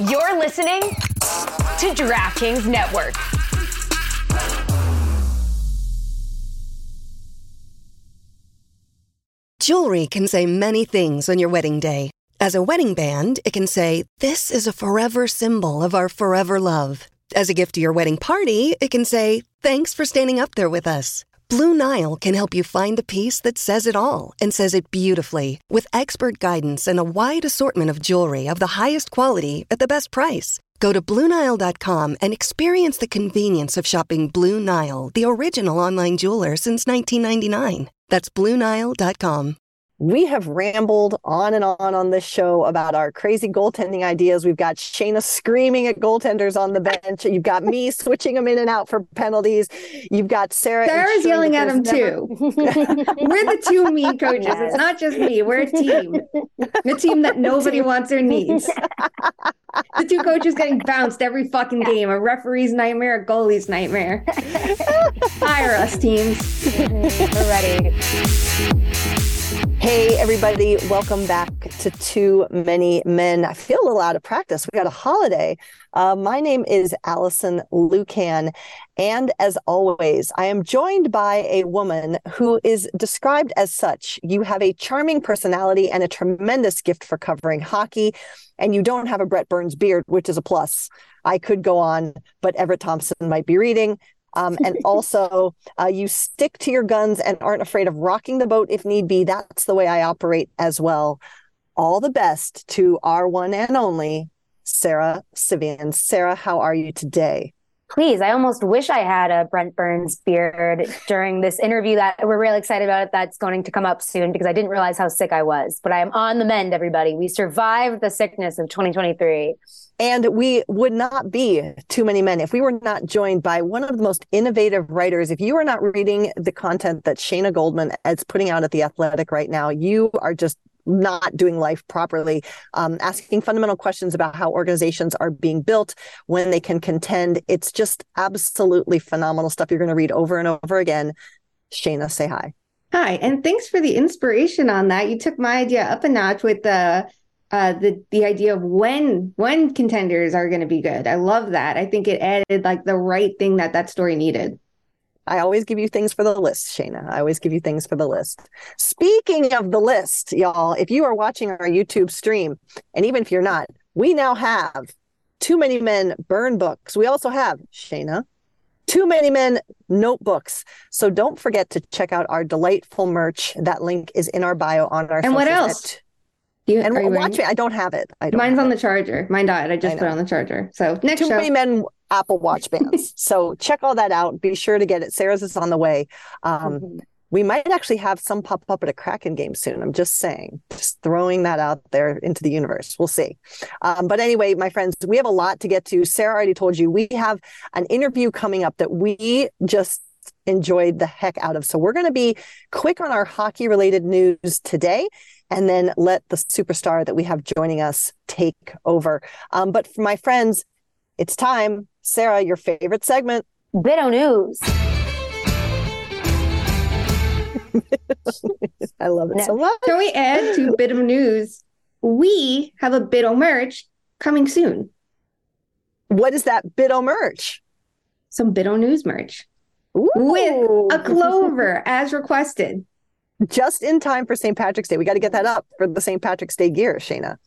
You're listening to DraftKings Network. Jewelry can say many things on your wedding day. As a wedding band, it can say, This is a forever symbol of our forever love. As a gift to your wedding party, it can say, Thanks for standing up there with us. Blue Nile can help you find the piece that says it all and says it beautifully with expert guidance and a wide assortment of jewelry of the highest quality at the best price. Go to BlueNile.com and experience the convenience of shopping Blue Nile, the original online jeweler since 1999. That's BlueNile.com. We have rambled on and on on this show about our crazy goaltending ideas. We've got Shayna screaming at goaltenders on the bench. You've got me switching them in and out for penalties. You've got Sarah. Sarah's yelling at them never... too. We're the two mean coaches. Yes. It's not just me. We're a team. A team that nobody wants or needs. the two coaches getting bounced every fucking game. A referee's nightmare, a goalie's nightmare. Hire us, teams. We're ready. Hey, everybody, welcome back to Too Many Men. I feel a little out of practice. We got a holiday. Uh, my name is Alison Lukan. And as always, I am joined by a woman who is described as such. You have a charming personality and a tremendous gift for covering hockey, and you don't have a Brent Burns beard, which is a plus. I could go on, but Everett Thompson might be reading. Um, and also, uh, you stick to your guns and aren't afraid of rocking the boat if need be. That's the way I operate as well. All the best to our one and only Sarah Civian. Sarah, how are you today? Please, I almost wish I had a Brent Burns beard during this interview that we're really excited about. It that's going to come up soon because I didn't realize how sick I was. But I am on the mend, everybody. We survived the sickness of 2023. And we would not be too many men if we were not joined by one of the most innovative writers. If you are not reading the content that Shayna Goldman is putting out at The Athletic right now, you are just not doing life properly, um, asking fundamental questions about how organizations are being built when they can contend. It's just absolutely phenomenal stuff you're going to read over and over again. Shayna, say hi. Hi, and thanks for the inspiration on that. You took my idea up a notch with the uh, the the idea of when when contenders are going to be good. I love that. I think it added like the right thing that that story needed. I always give you things for the list, Shayna. I always give you things for the list. Speaking of the list, y'all, if you are watching our YouTube stream, and even if you're not, we now have Too Many Men burn books. We also have, Shayna, Too Many Men notebooks. So don't forget to check out our delightful merch. That link is in our bio on our And what else? You, and watch me. I don't have it. I don't Mine's on the charger. Mine died. I just I put it on the charger. So next Too show. many men Apple Watch bands. so check all that out. Be sure to get it. Sarah's is on the way. Um, mm-hmm. We might actually have some pop up at a Kraken game soon. I'm just saying, just throwing that out there into the universe. We'll see. Um, but anyway, my friends, we have a lot to get to. Sarah already told you we have an interview coming up that we just enjoyed the heck out of. So we're going to be quick on our hockey related news today and then let the superstar that we have joining us take over. Um, but for my friends, it's time. Sarah, your favorite segment. Bit O'News. I love it so much. Can we add to Bit of News? We have a Bito merch coming soon. What is that Bito merch? Some Bit O'News merch. Ooh. With a clover as requested just in time for St. Patrick's Day. We got to get that up for the St. Patrick's Day gear, Shayna.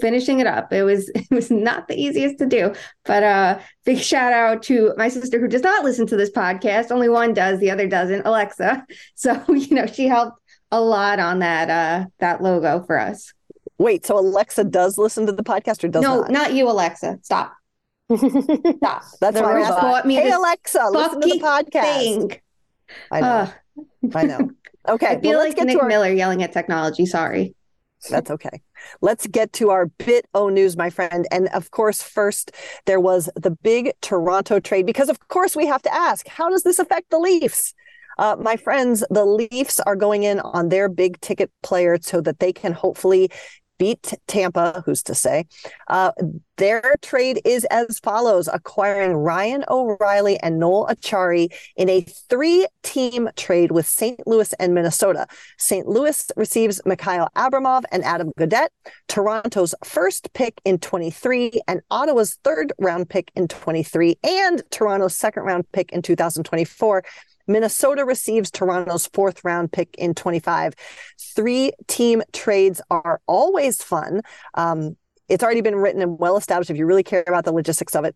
Finishing it up. It was it was not the easiest to do. But uh big shout out to my sister who does not listen to this podcast. Only one does, the other doesn't, Alexa. So, you know, she helped a lot on that uh that logo for us. Wait, so Alexa does listen to the podcast or does no, not? No, not you, Alexa. Stop. Stop. That's why I bought me hey, Alexa, listen to the podcast. Thing. I know. Uh. I know. Okay. I feel well, like Nick our... Miller yelling at technology. Sorry. That's okay. Let's get to our bit o news, my friend. And of course, first there was the big Toronto trade because, of course, we have to ask how does this affect the Leafs? Uh, my friends, the Leafs are going in on their big ticket player so that they can hopefully beat Tampa, who's to say. Uh, their trade is as follows acquiring Ryan O'Reilly and Noel Acciari in a three team trade with St. Louis and Minnesota. St. Louis receives Mikhail Abramov and Adam Gaudette, Toronto's first pick in 23, and Ottawa's third round pick in 23, and Toronto's second round pick in 2024. Minnesota receives Toronto's fourth round pick in 25. Three team trades are always fun. Um, it's already been written and well established. If you really care about the logistics of it,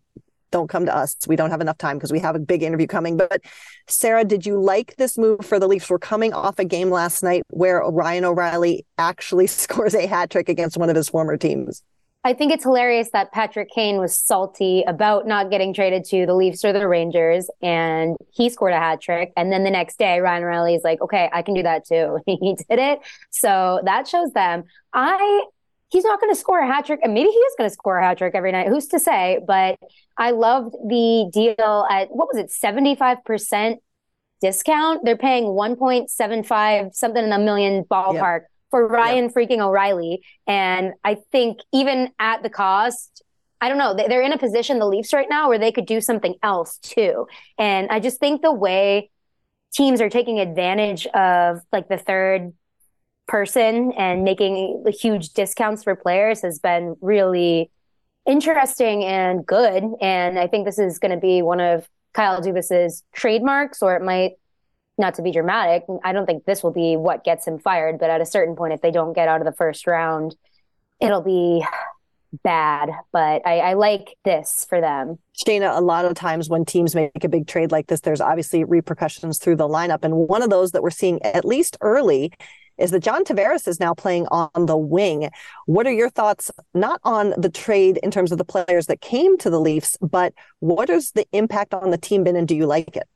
don't come to us. We don't have enough time because we have a big interview coming. But Sarah, did you like this move for the Leafs? We're coming off a game last night where Ryan O'Reilly actually scores a hat trick against one of his former teams. I think it's hilarious that Patrick Kane was salty about not getting traded to the Leafs or the Rangers, and he scored a hat trick. And then the next day, Ryan Riley is like, "Okay, I can do that too." he did it, so that shows them. I he's not going to score a hat trick, and maybe he is going to score a hat trick every night. Who's to say? But I loved the deal at what was it, seventy five percent discount. They're paying one point seven five something in a million ballpark. Yep for Ryan freaking O'Reilly. And I think even at the cost, I don't know, they're in a position, the Leafs right now, where they could do something else too. And I just think the way teams are taking advantage of like the third person and making huge discounts for players has been really interesting and good. And I think this is going to be one of Kyle Dubas's trademarks, or it might not to be dramatic, I don't think this will be what gets him fired. But at a certain point, if they don't get out of the first round, it'll be bad. But I, I like this for them. Shayna, a lot of times when teams make a big trade like this, there's obviously repercussions through the lineup. And one of those that we're seeing at least early is that John Tavares is now playing on the wing. What are your thoughts, not on the trade in terms of the players that came to the Leafs, but what is the impact on the team been and do you like it?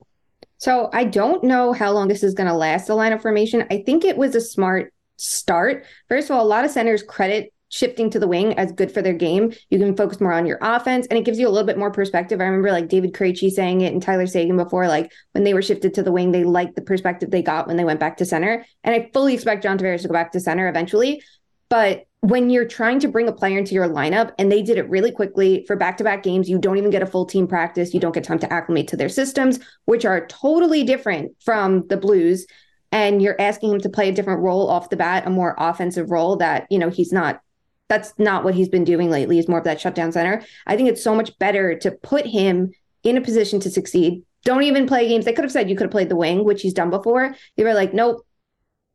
So I don't know how long this is going to last, the lineup formation. I think it was a smart start. First of all, a lot of centers credit shifting to the wing as good for their game. You can focus more on your offense and it gives you a little bit more perspective. I remember like David Krejci saying it and Tyler Seguin before, like when they were shifted to the wing, they liked the perspective they got when they went back to center. And I fully expect John Tavares to go back to center eventually. But when you're trying to bring a player into your lineup and they did it really quickly for back-to-back games you don't even get a full team practice. You don't get time to acclimate to their systems which are totally different from the blues. And you're asking him to play a different role off the bat a more offensive role that you know he's not that's not what he's been doing lately he's more of that shutdown center. I think it's so much better to put him in a position to succeed. Don't even play games. They could have said you could have played the wing which he's done before. They were like nope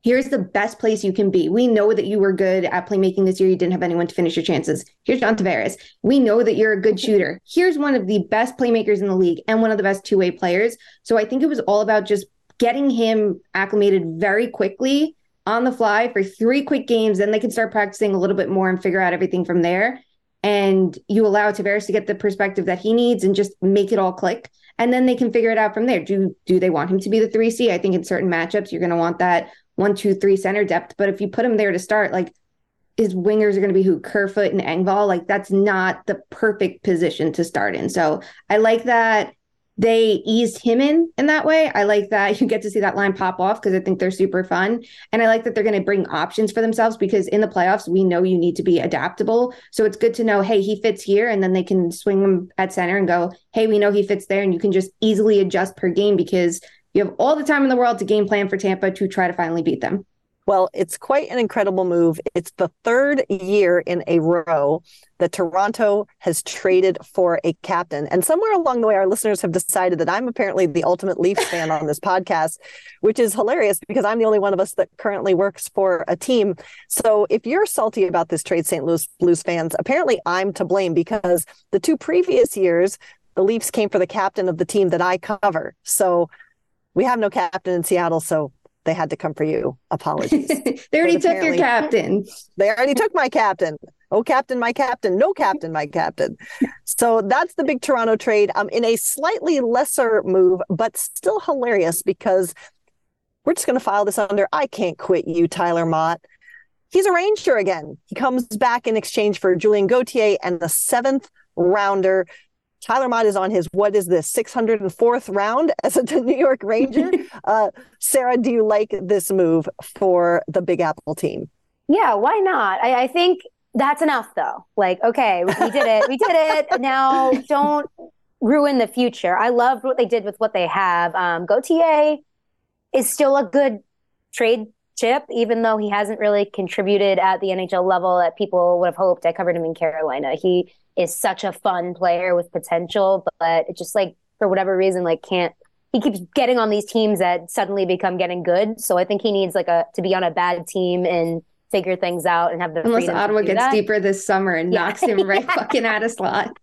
here's the best place you can be. We know that you were good at playmaking this year. You didn't have anyone to finish your chances. Here's John Tavares. We know that you're a good shooter. Here's one of the best playmakers in the league and one of the best two way players. So I think it was all about just getting him acclimated very quickly on the fly for three quick games. Then they can start practicing a little bit more and figure out everything from there. And you allow Tavares to get the perspective that he needs and just make it all click. And then they can figure it out from there. Do do they want him to be the three C? I think in certain matchups you're going to want that one, two, three center depth. But if you put him there to start, like his wingers are going to be who Kerfoot and Engvall. Like that's not the perfect position to start in. So I like that they eased him in in that way. I like that you get to see that line pop off because I think they're super fun. And I like that they're going to bring options for themselves because in the playoffs, we know you need to be adaptable. So it's good to know, hey, he fits here. And then they can swing him at center and go, hey, we know he fits there. And you can just easily adjust per game because you have all the time in the world to game plan for Tampa to try to finally beat them. Well, it's quite an incredible move. It's the third year in a row that Toronto has traded for a captain. And somewhere along the way, our listeners have decided that I'm apparently the ultimate Leafs fan on this podcast, which is hilarious because I'm the only one of us that currently works for a team. So if you're salty about this trade, St. Louis Blues fans, apparently I'm to blame because the two previous years, the Leafs came for the captain of the team that I cover. So we have no captain in Seattle, so they had to come for you. Apologies. they already took your captain. They already took my captain. Oh, captain, my captain. No captain, my captain. So that's the big Toronto trade. Um, in a slightly lesser move, but still hilarious because we're just going to file this under. I can't quit you, Tyler Motte. He's a Ranger again. He comes back in exchange for Julian Gauthier and the seventh rounder Tyler Motte is on his what is this 604th round as a New York Ranger. uh, Sarah, do you like this move for the Big Apple team? Yeah, why not? I, I think that's enough though. Like, okay, we did it. We did it. Now don't ruin the future. I loved what they did with what they have. Um, Gauthier is still a good trade chip, even though he hasn't really contributed at the NHL level that people would have hoped. I covered him in Carolina. He is such a fun player with potential, but it just like for whatever reason, like can't he keeps getting on these teams that suddenly become getting good. So I think he needs like a to be on a bad team and figure things out and have the unless Ottawa gets that. deeper this summer and yeah. knocks him right fucking out of slot.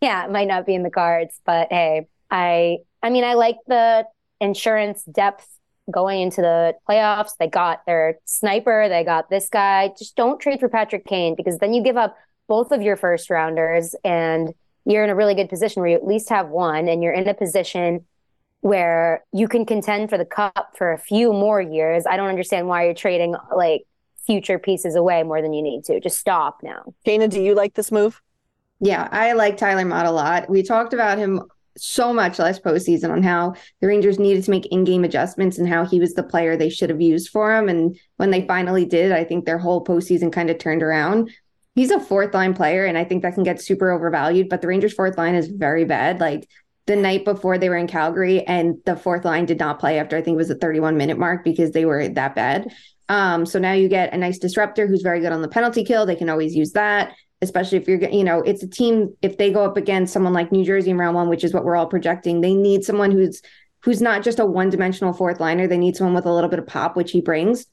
Yeah, it might not be in the cards, but hey, I I mean I like the insurance depth going into the playoffs. They got their sniper, they got this guy. Just don't trade for Patrick Kane because then you give up both of your first rounders and you're in a really good position where you at least have one and you're in a position where you can contend for the cup for a few more years. I don't understand why you're trading like future pieces away more than you need to. Just stop now. Shayna, do you like this move? Yeah, I like Tyler Motte a lot. We talked about him so much last postseason on how the Rangers needed to make in-game adjustments and how he was the player they should have used for him. And when they finally did, I think their whole postseason kind of turned around. He's a fourth line player, and I think that can get super overvalued. But the Rangers' fourth line is very bad. Like the night before they were in Calgary, and the fourth line did not play after I think it was the 31 minute mark because they were that bad. Um, so now you get a nice disruptor who's very good on the penalty kill. They can always use that, especially if you're, you know, it's a team. If they go up against someone like New Jersey in round one, which is what we're all projecting, they need someone who's who's not just a one dimensional fourth liner. They need someone with a little bit of pop, which he brings.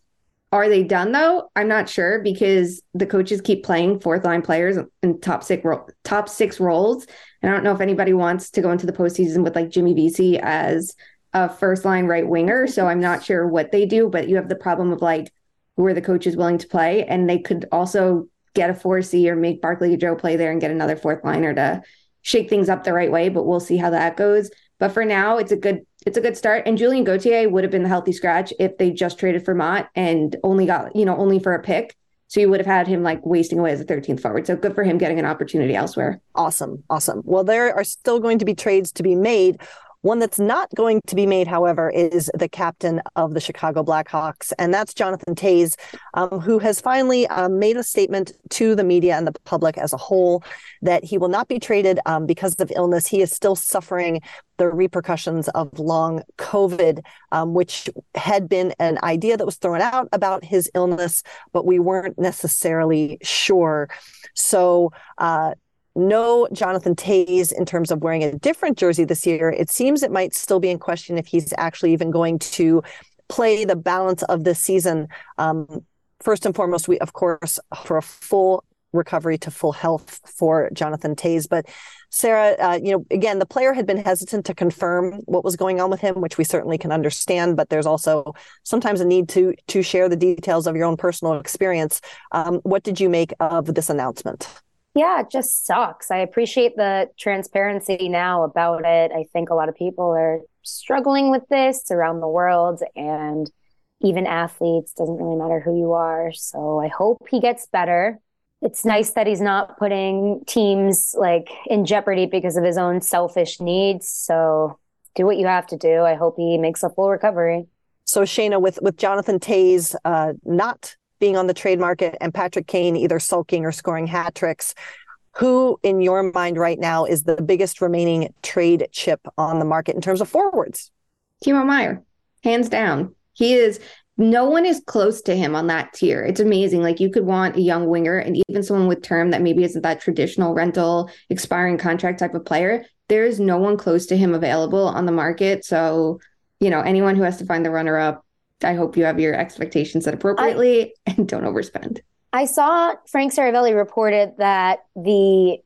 Are they done though? I'm not sure because the coaches keep playing fourth line players in top six ro- top six roles. And I don't know if anybody wants to go into the postseason with like Jimmy Vesey as a first line right winger. So I'm not sure what they do, but you have the problem of like who are the coaches willing to play, and they could also get a 4C or make Barclay Joe play there and get another fourth liner to shake things up the right way. But we'll see how that goes. But for now, it's a good it's a good start. And Julian Gauthier would have been the healthy scratch if they just traded for Motte and only got, you know, only for a pick. So you would have had him like wasting away as a 13th forward. So good for him getting an opportunity elsewhere. Awesome. Awesome. Well, there are still going to be trades to be made. One that's not going to be made, however, is the captain of the Chicago Blackhawks, and that's Jonathan Toews, um, who has finally um, made a statement to the media and the public as a whole that he will not be traded um, because of illness. He is still suffering the repercussions of long COVID, um, which had been an idea that was thrown out about his illness, but we weren't necessarily sure. So, uh, no Jonathan Toews in terms of wearing a different jersey this year. It seems it might still be in question if he's actually even going to play the balance of this season. Um, first and foremost, we of course for a full recovery to full health for Jonathan Toews. But Sarah, uh, you know, again, the player had been hesitant to confirm what was going on with him, which we certainly can understand. But there's also sometimes a need to to share the details of your own personal experience. Um, what did you make of this announcement? Yeah, it just sucks. I appreciate the transparency now about it. I think a lot of people are struggling with this around the world and even athletes, doesn't really matter who you are. So I hope he gets better. It's nice that he's not putting teams like in jeopardy because of his own selfish needs. So do what you have to do. I hope he makes a full recovery. So Shayna, with with Jonathan Toews uh, not being on the trade market and Patrick Kane either sulking or scoring hat tricks. Who, in your mind right now, is the biggest remaining trade chip on the market in terms of forwards? Timo Meier, hands down. He is no one is close to him on that tier. It's amazing. Like you could want a young winger and even someone with term that maybe isn't that traditional rental, expiring contract type of player. There is no one close to him available on the market. So, you know, anyone who has to find the runner up I hope you have your expectations set appropriately I, and don't overspend. I saw Frank Seravalli reported that the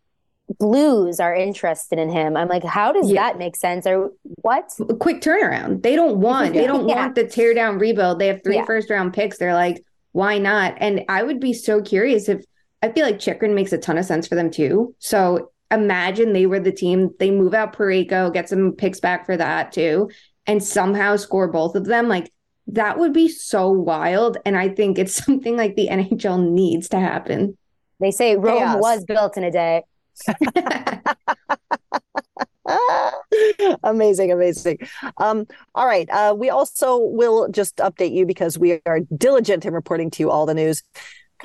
Blues are interested in him. I'm like, how does yeah. that make sense? Or what? A quick turnaround. They don't want. They don't yeah. want the tear down rebuild. They have three yeah. first round picks. They're like, why not? And I would be so curious if I feel like Chychrun makes a ton of sense for them too. So imagine they were the team. They move out Parayko, get some picks back for that too, and somehow score both of them. Like that would be so wild. And I think it's something like the NHL needs to happen. They say Rome Chaos. was built in a day. amazing, amazing. Um, all right. Uh, we also will just update you because we are diligent in reporting to you all the news.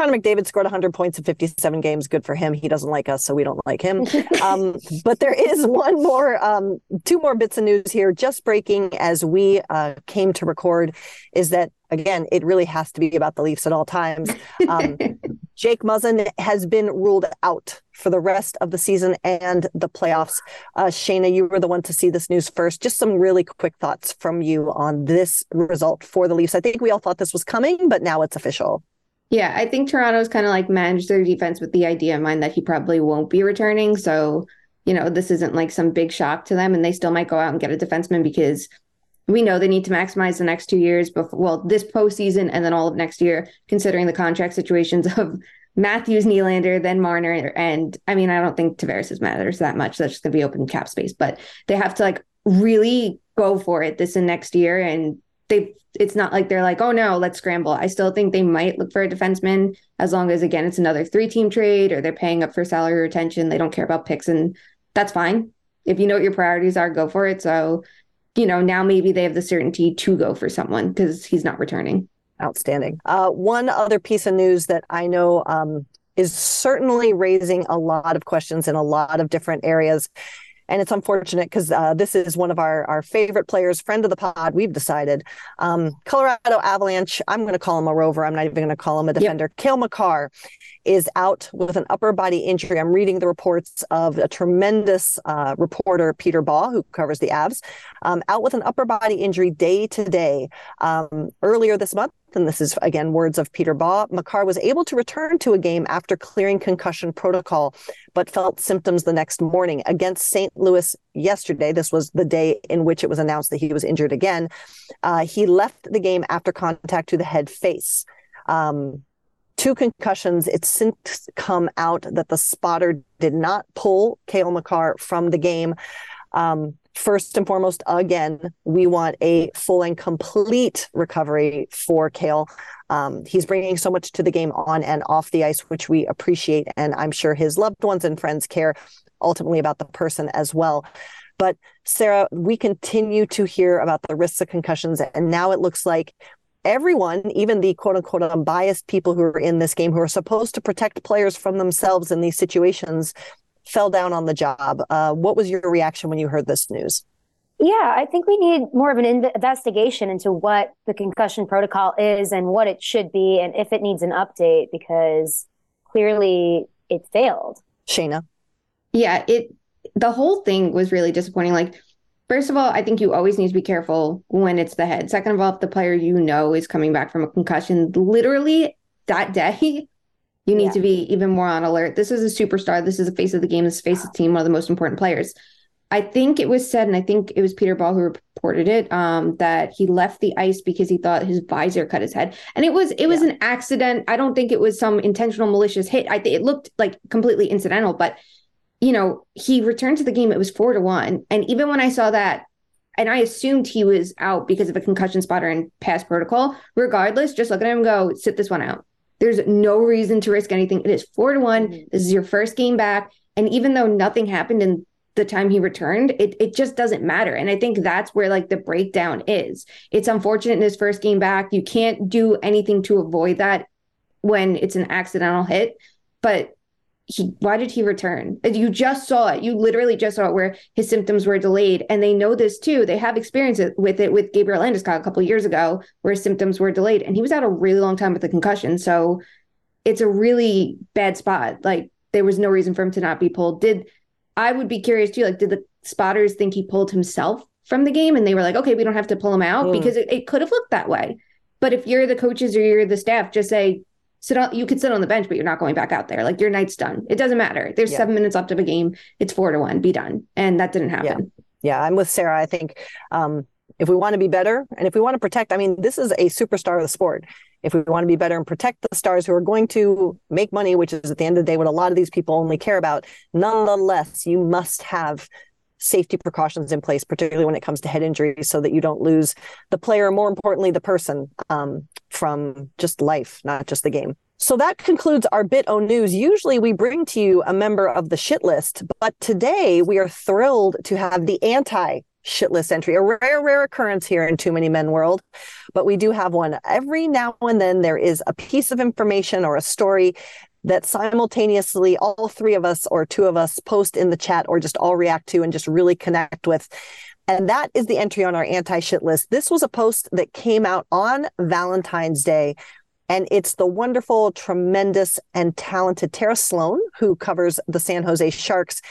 Connor McDavid scored 100 points in 57 games. Good for him. He doesn't like us, so we don't like him. Um, but there is one more, um, two more bits of news here. Just breaking as we uh, came to record is that again, it really has to be about the Leafs at all times. Um, Jake Muzzin has been ruled out for the rest of the season and the playoffs. Uh, Shayna, you were the one to see this news first. Just some really quick thoughts from you on this result for the Leafs. I think we all thought this was coming, but now it's official. Yeah, I think Toronto's kind of like managed their defense with the idea in mind that he probably won't be returning. So, you know, this isn't like some big shock to them, and they still might go out and get a defenseman because we know they need to maximize the next two years before well, this postseason and then all of next year, considering the contract situations of Matthews, Nylander, then Marner, and I mean, I don't think Tavares matters that much. That's just gonna be open cap space, but they have to like really go for it this and next year and they it's not like they're like, oh no, let's scramble. I still think they might look for a defenseman as long as again it's another three team trade or they're paying up for salary retention. They don't care about picks and that's fine. If you know what your priorities are, go for it. So, you know, now maybe they have the certainty to go for someone because he's not returning. Outstanding. Uh, one other piece of news that I know um, is certainly raising a lot of questions in a lot of different areas and it's unfortunate because uh, this is one of our our favorite players, friend of the pod. We've decided um, Colorado Avalanche. I'm going to call him a rover. I'm not even going to call him a defender. Yep. Cale Makar is out with an upper body injury. I'm reading the reports of a tremendous uh, reporter, Peter Baugh, who covers the Avs, um, out with an upper body injury day to day. Um, earlier this month, and this is again words of Peter Baugh, Makar was able to return to a game after clearing concussion protocol, but felt symptoms the next morning against St. Louis yesterday. This was the day in which it was announced that he was injured again. Uh, he left the game after contact to the head face. Um, two concussions. It's since come out that the spotter did not pull Cale Makar from the game. Um, first and foremost, again, we want a full and complete recovery for Cale. Um, he's bringing so much to the game on and off the ice, which we appreciate. And I'm sure his loved ones and friends care ultimately about the person as well. But Sarah, we continue to hear about the risks of concussions. And now it looks like everyone, even the quote unquote unbiased people who are in this game who are supposed to protect players from themselves in these situations, fell down on the job. Uh, what was your reaction when you heard this news? Yeah, I think we need more of an investigation into what the concussion protocol is and what it should be and if it needs an update because clearly it failed. Shayna. Yeah, it the whole thing was really disappointing. Like, first of all, I think you always need to be careful when it's the head. Second of all, if the player you know is coming back from a concussion, literally that day, you need yeah. to be even more on alert. This is a superstar. This is the face of the game. This is the face of the team, one of the most important players. I think it was said, and I think it was Peter Baugh who reported it, um, that he left the ice because he thought his visor cut his head, and it was it was yeah. an accident. I don't think it was some intentional malicious hit. I think it looked like completely incidental, but you know he returned to the game. It was four to one, and even when I saw that, and I assumed he was out because of a concussion spotter and pass protocol. Regardless, just look at him go sit this one out. There's no reason to risk anything. It is four to one. Mm-hmm. This is your first game back. And even though nothing happened in the time he returned, it, it just doesn't matter. And I think that's where like the breakdown is. It's unfortunate in his first game back. You can't do anything to avoid that when it's an accidental hit. But he why did he return? You just saw it. You literally just saw it where his symptoms were delayed. And they know this too. They have experience with it with Gabriel Landeskog a couple years ago where his symptoms were delayed. And he was out a really long time with a concussion. So it's a really bad spot. Like there was no reason for him to not be pulled. Did I would be curious too, like, did the spotters think he pulled himself from the game? And they were like, okay, we don't have to pull him out mm. because it, it could have looked that way. But if you're the coaches or you're the staff, just say, sit on you could sit on the bench, but you're not going back out there. Like your night's done. It doesn't matter. There's yeah. seven minutes left of a game. It's four to one. Be done. And that didn't happen. Yeah, yeah I'm with Sarah. I think um, if we want to be better and if we want to protect, I mean, this is a superstar of the sport. If we want to be better and protect the stars who are going to make money, which is at the end of the day what a lot of these people only care about, nonetheless, you must have safety precautions in place, particularly when it comes to head injuries, so that you don't lose the player, more importantly, the person um, from just life, not just the game. So that concludes our Bit O News. Usually we bring to you a member of the shit list, but today we are thrilled to have the anti shit list entry, a rare, rare occurrence here in Too Many Men World. But we do have one. Every now and then there is a piece of information or a story that simultaneously all three of us or two of us post in the chat or just all react to and just really connect with. And that is the entry on our anti shit list. This was a post that came out on Valentine's Day. And it's the wonderful, tremendous, and talented Tara Slone, who covers the San Jose Sharks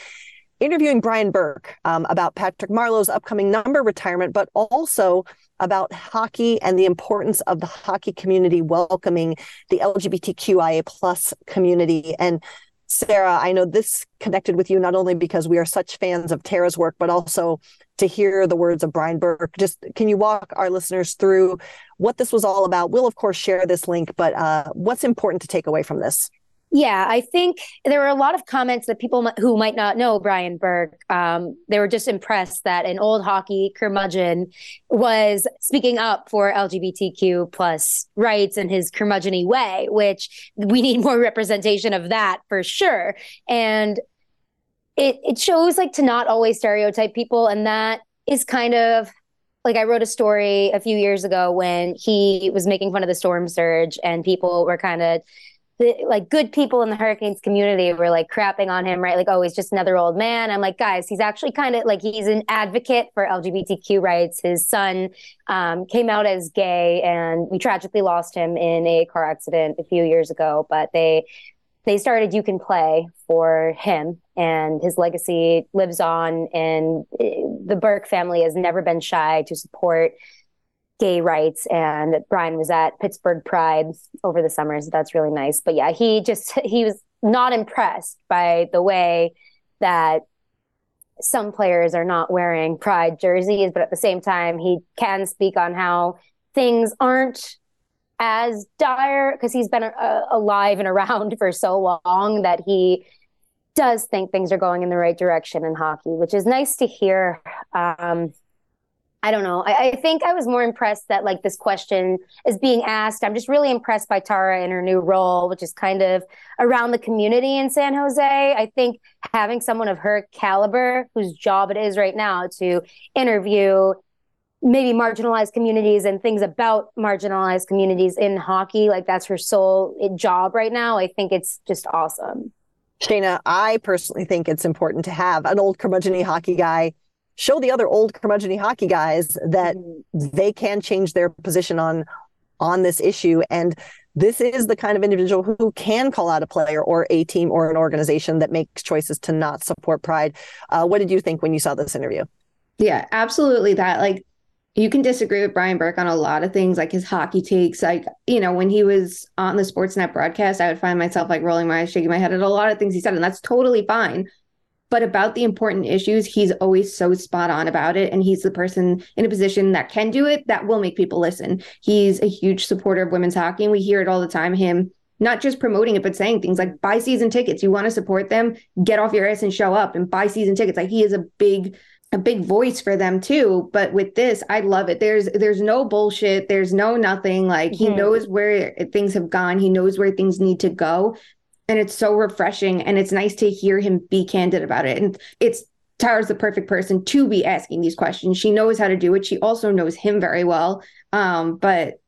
interviewing Brian Burke um, about Patrick Marleau's upcoming number retirement, but also about hockey and the importance of the hockey community welcoming the LGBTQIA plus community. And Sarah, I know this connected with you not only because we are such fans of Tara's work, but also to hear the words of Brian Burke. Just can you walk our listeners through what this was all about? We'll, of course, share this link, but uh, what's important to take away from this? Yeah, I think there were a lot of comments that people who might not know Brian Burke, um, they were just impressed that an old hockey curmudgeon was speaking up for LGBTQ plus rights in his curmudgeony way, which we need more representation of that for sure. And it it shows like to not always stereotype people, and that is kind of like I wrote a story a few years ago when he was making fun of the storm surge, and people were kind of the, like good people in the hurricanes community were like crapping on him, right? Like, oh, he's just another old man. I'm like, guys, he's actually kind of like he's an advocate for LGBTQ rights. His son um, came out as gay, and we tragically lost him in a car accident a few years ago. But they they started You Can Play for him, and his legacy lives on. And eh, the Burke family has never been shy to support gay rights and Brian was at Pittsburgh Pride over the summer so that's really nice. But yeah he just he was not impressed by the way that some players are not wearing pride jerseys but at the same time he can speak on how things aren't as dire because he's been uh, alive and around for so long that he does think things are going in the right direction in hockey which is nice to hear. Um, I don't know. I, I, think I was more impressed that like this question is being asked. I'm just really impressed by Tara in her new role, which is kind of around the community in San Jose. I think having someone of her caliber, whose job it is right now to interview maybe marginalized communities and things about marginalized communities in hockey, like that's her sole job right now. I think it's just awesome. Shayna, I personally think it's important to have an old curmudgeon hockey guy show the other old curmudgeon hockey guys that mm-hmm. they can change their position on on this issue and this is the kind of individual who can call out a player or a team or an organization that makes choices to not support pride uh, what did you think when you saw this interview yeah absolutely that like you can disagree with Brian Burke on a lot of things, like his hockey takes. Like, you know, when he was on the Sportsnet broadcast, I would find myself like rolling my eyes, shaking my head at a lot of things he said, and that's totally fine but about the important issues he's always so spot on about it. And he's the person in a position that can do it that will make people listen. He's a huge supporter of women's hockey and we hear it all the time him not just promoting it but saying things like buy season tickets. You want to support them? Get off your ass and show up and buy season tickets. Like he is a big a big voice for them too. But with this i love it. There's there's no bullshit. There's no nothing. Like mm-hmm. he knows where things have gone. He knows where things need to go and it's so refreshing and it's nice to hear him be candid about it and it's Tara's the perfect person to be asking these questions. She knows how to do it. She also knows him very well. Um, but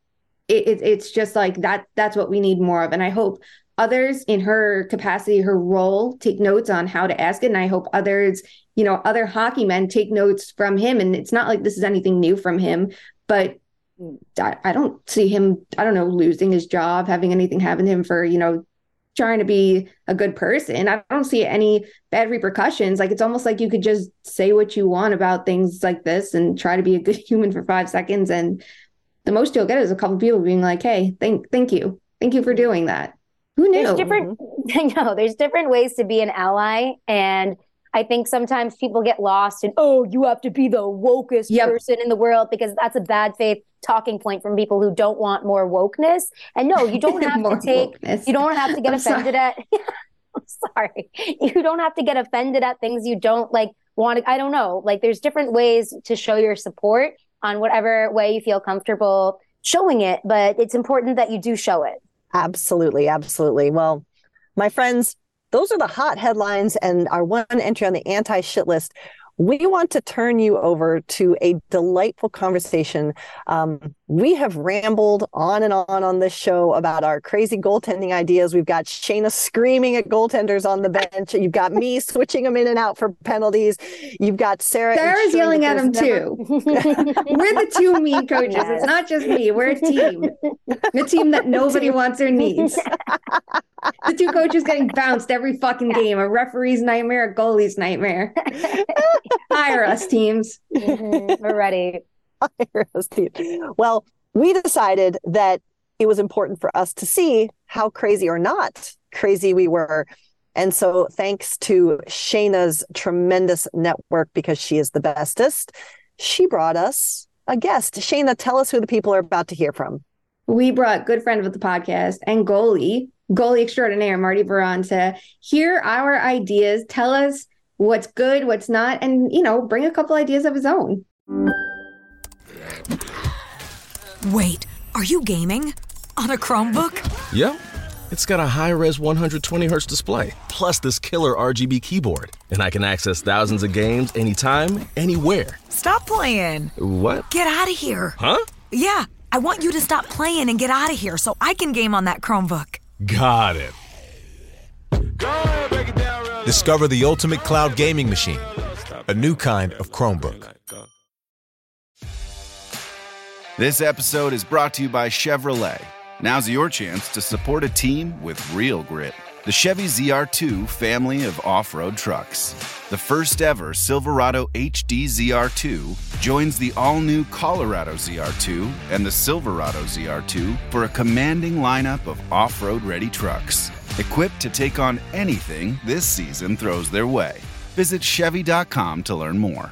it, it, it's just like that. That's what we need more of. And I hope others in her capacity, her role, take notes on how to ask it. And I hope others, you know, other hockey men take notes from him. And it's not like this is anything new from him, but I, I don't see him, I don't know, losing his job, having anything happen to him for, you know, trying to be a good person. I don't see any bad repercussions. Like it's almost like you could just say what you want about things like this and try to be a good human for five seconds. And the most you'll get is a couple people being like, Hey, thank thank you. Thank you for doing that. Who knew? There's different I know there's different ways to be an ally. And I think sometimes people get lost in, oh, you have to be the wokest yep. person in the world because that's a bad faith talking point from people who don't want more wokeness. And no, you don't have to take, wokeness. you don't have to get I'm offended sorry. at, I'm sorry, you don't have to get offended at things you don't like want to, I don't know. Like there's different ways to show your support on whatever way you feel comfortable showing it, but it's important that you do show it. Absolutely. Absolutely. Well, my friends, those are the hot headlines and our one entry on the anti shit list. we want to turn you over to a delightful conversation. Um, we have rambled on and on on this show about our crazy goaltending ideas. We've got Shayna screaming at goaltenders on the bench. You've got me switching them in and out for penalties. You've got Sarah. Sarah's yelling at them never... too. We're the two mean coaches. Yes. It's not just me. We're a team. A team that nobody wants or needs. The two coaches getting bounced every fucking game. A referee's nightmare, a goalie's nightmare. Hire us, teams. Mm-hmm. We're ready. Hire us, teams. Well, we decided that it was important for us to see how crazy or not crazy we were. And so, thanks to Shayna's tremendous network, because she is the bestest, she brought us a guest. Shayna, tell us who the people are about to hear from. We brought good friend of the podcast and goalie, goalie extraordinaire, Marty Biron, to hear our ideas, tell us what's good, what's not, and, you know, bring a couple ideas of his own. Wait, are you gaming? On a Chromebook? Yep. It's got a high res 120 Hz display, plus this killer RGB keyboard. And I can access thousands of games anytime, anywhere. Stop playing. What? Get out of here. Huh? Yeah, I want you to stop playing and get out of here so I can game on that Chromebook. Got it. Discover the ultimate cloud gaming machine, a new kind of Chromebook. This episode is brought to you by Chevrolet. Now's your chance to support a team with real grit. The Chevy ZR2 family of off road trucks. The first ever Silverado HD ZR2 joins the all new Colorado ZR2 and the Silverado ZR2 for a commanding lineup of off road ready trucks equipped to take on anything this season throws their way. Visit Chevy.com to learn more.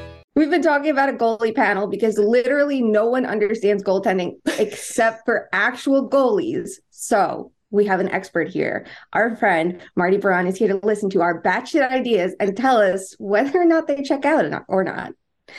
We've been talking about a goalie panel because literally no one understands goaltending except for actual goalies. So we have an expert here. Our friend Marty Biron is here to listen to our batshit ideas and tell us whether or not they check out or not.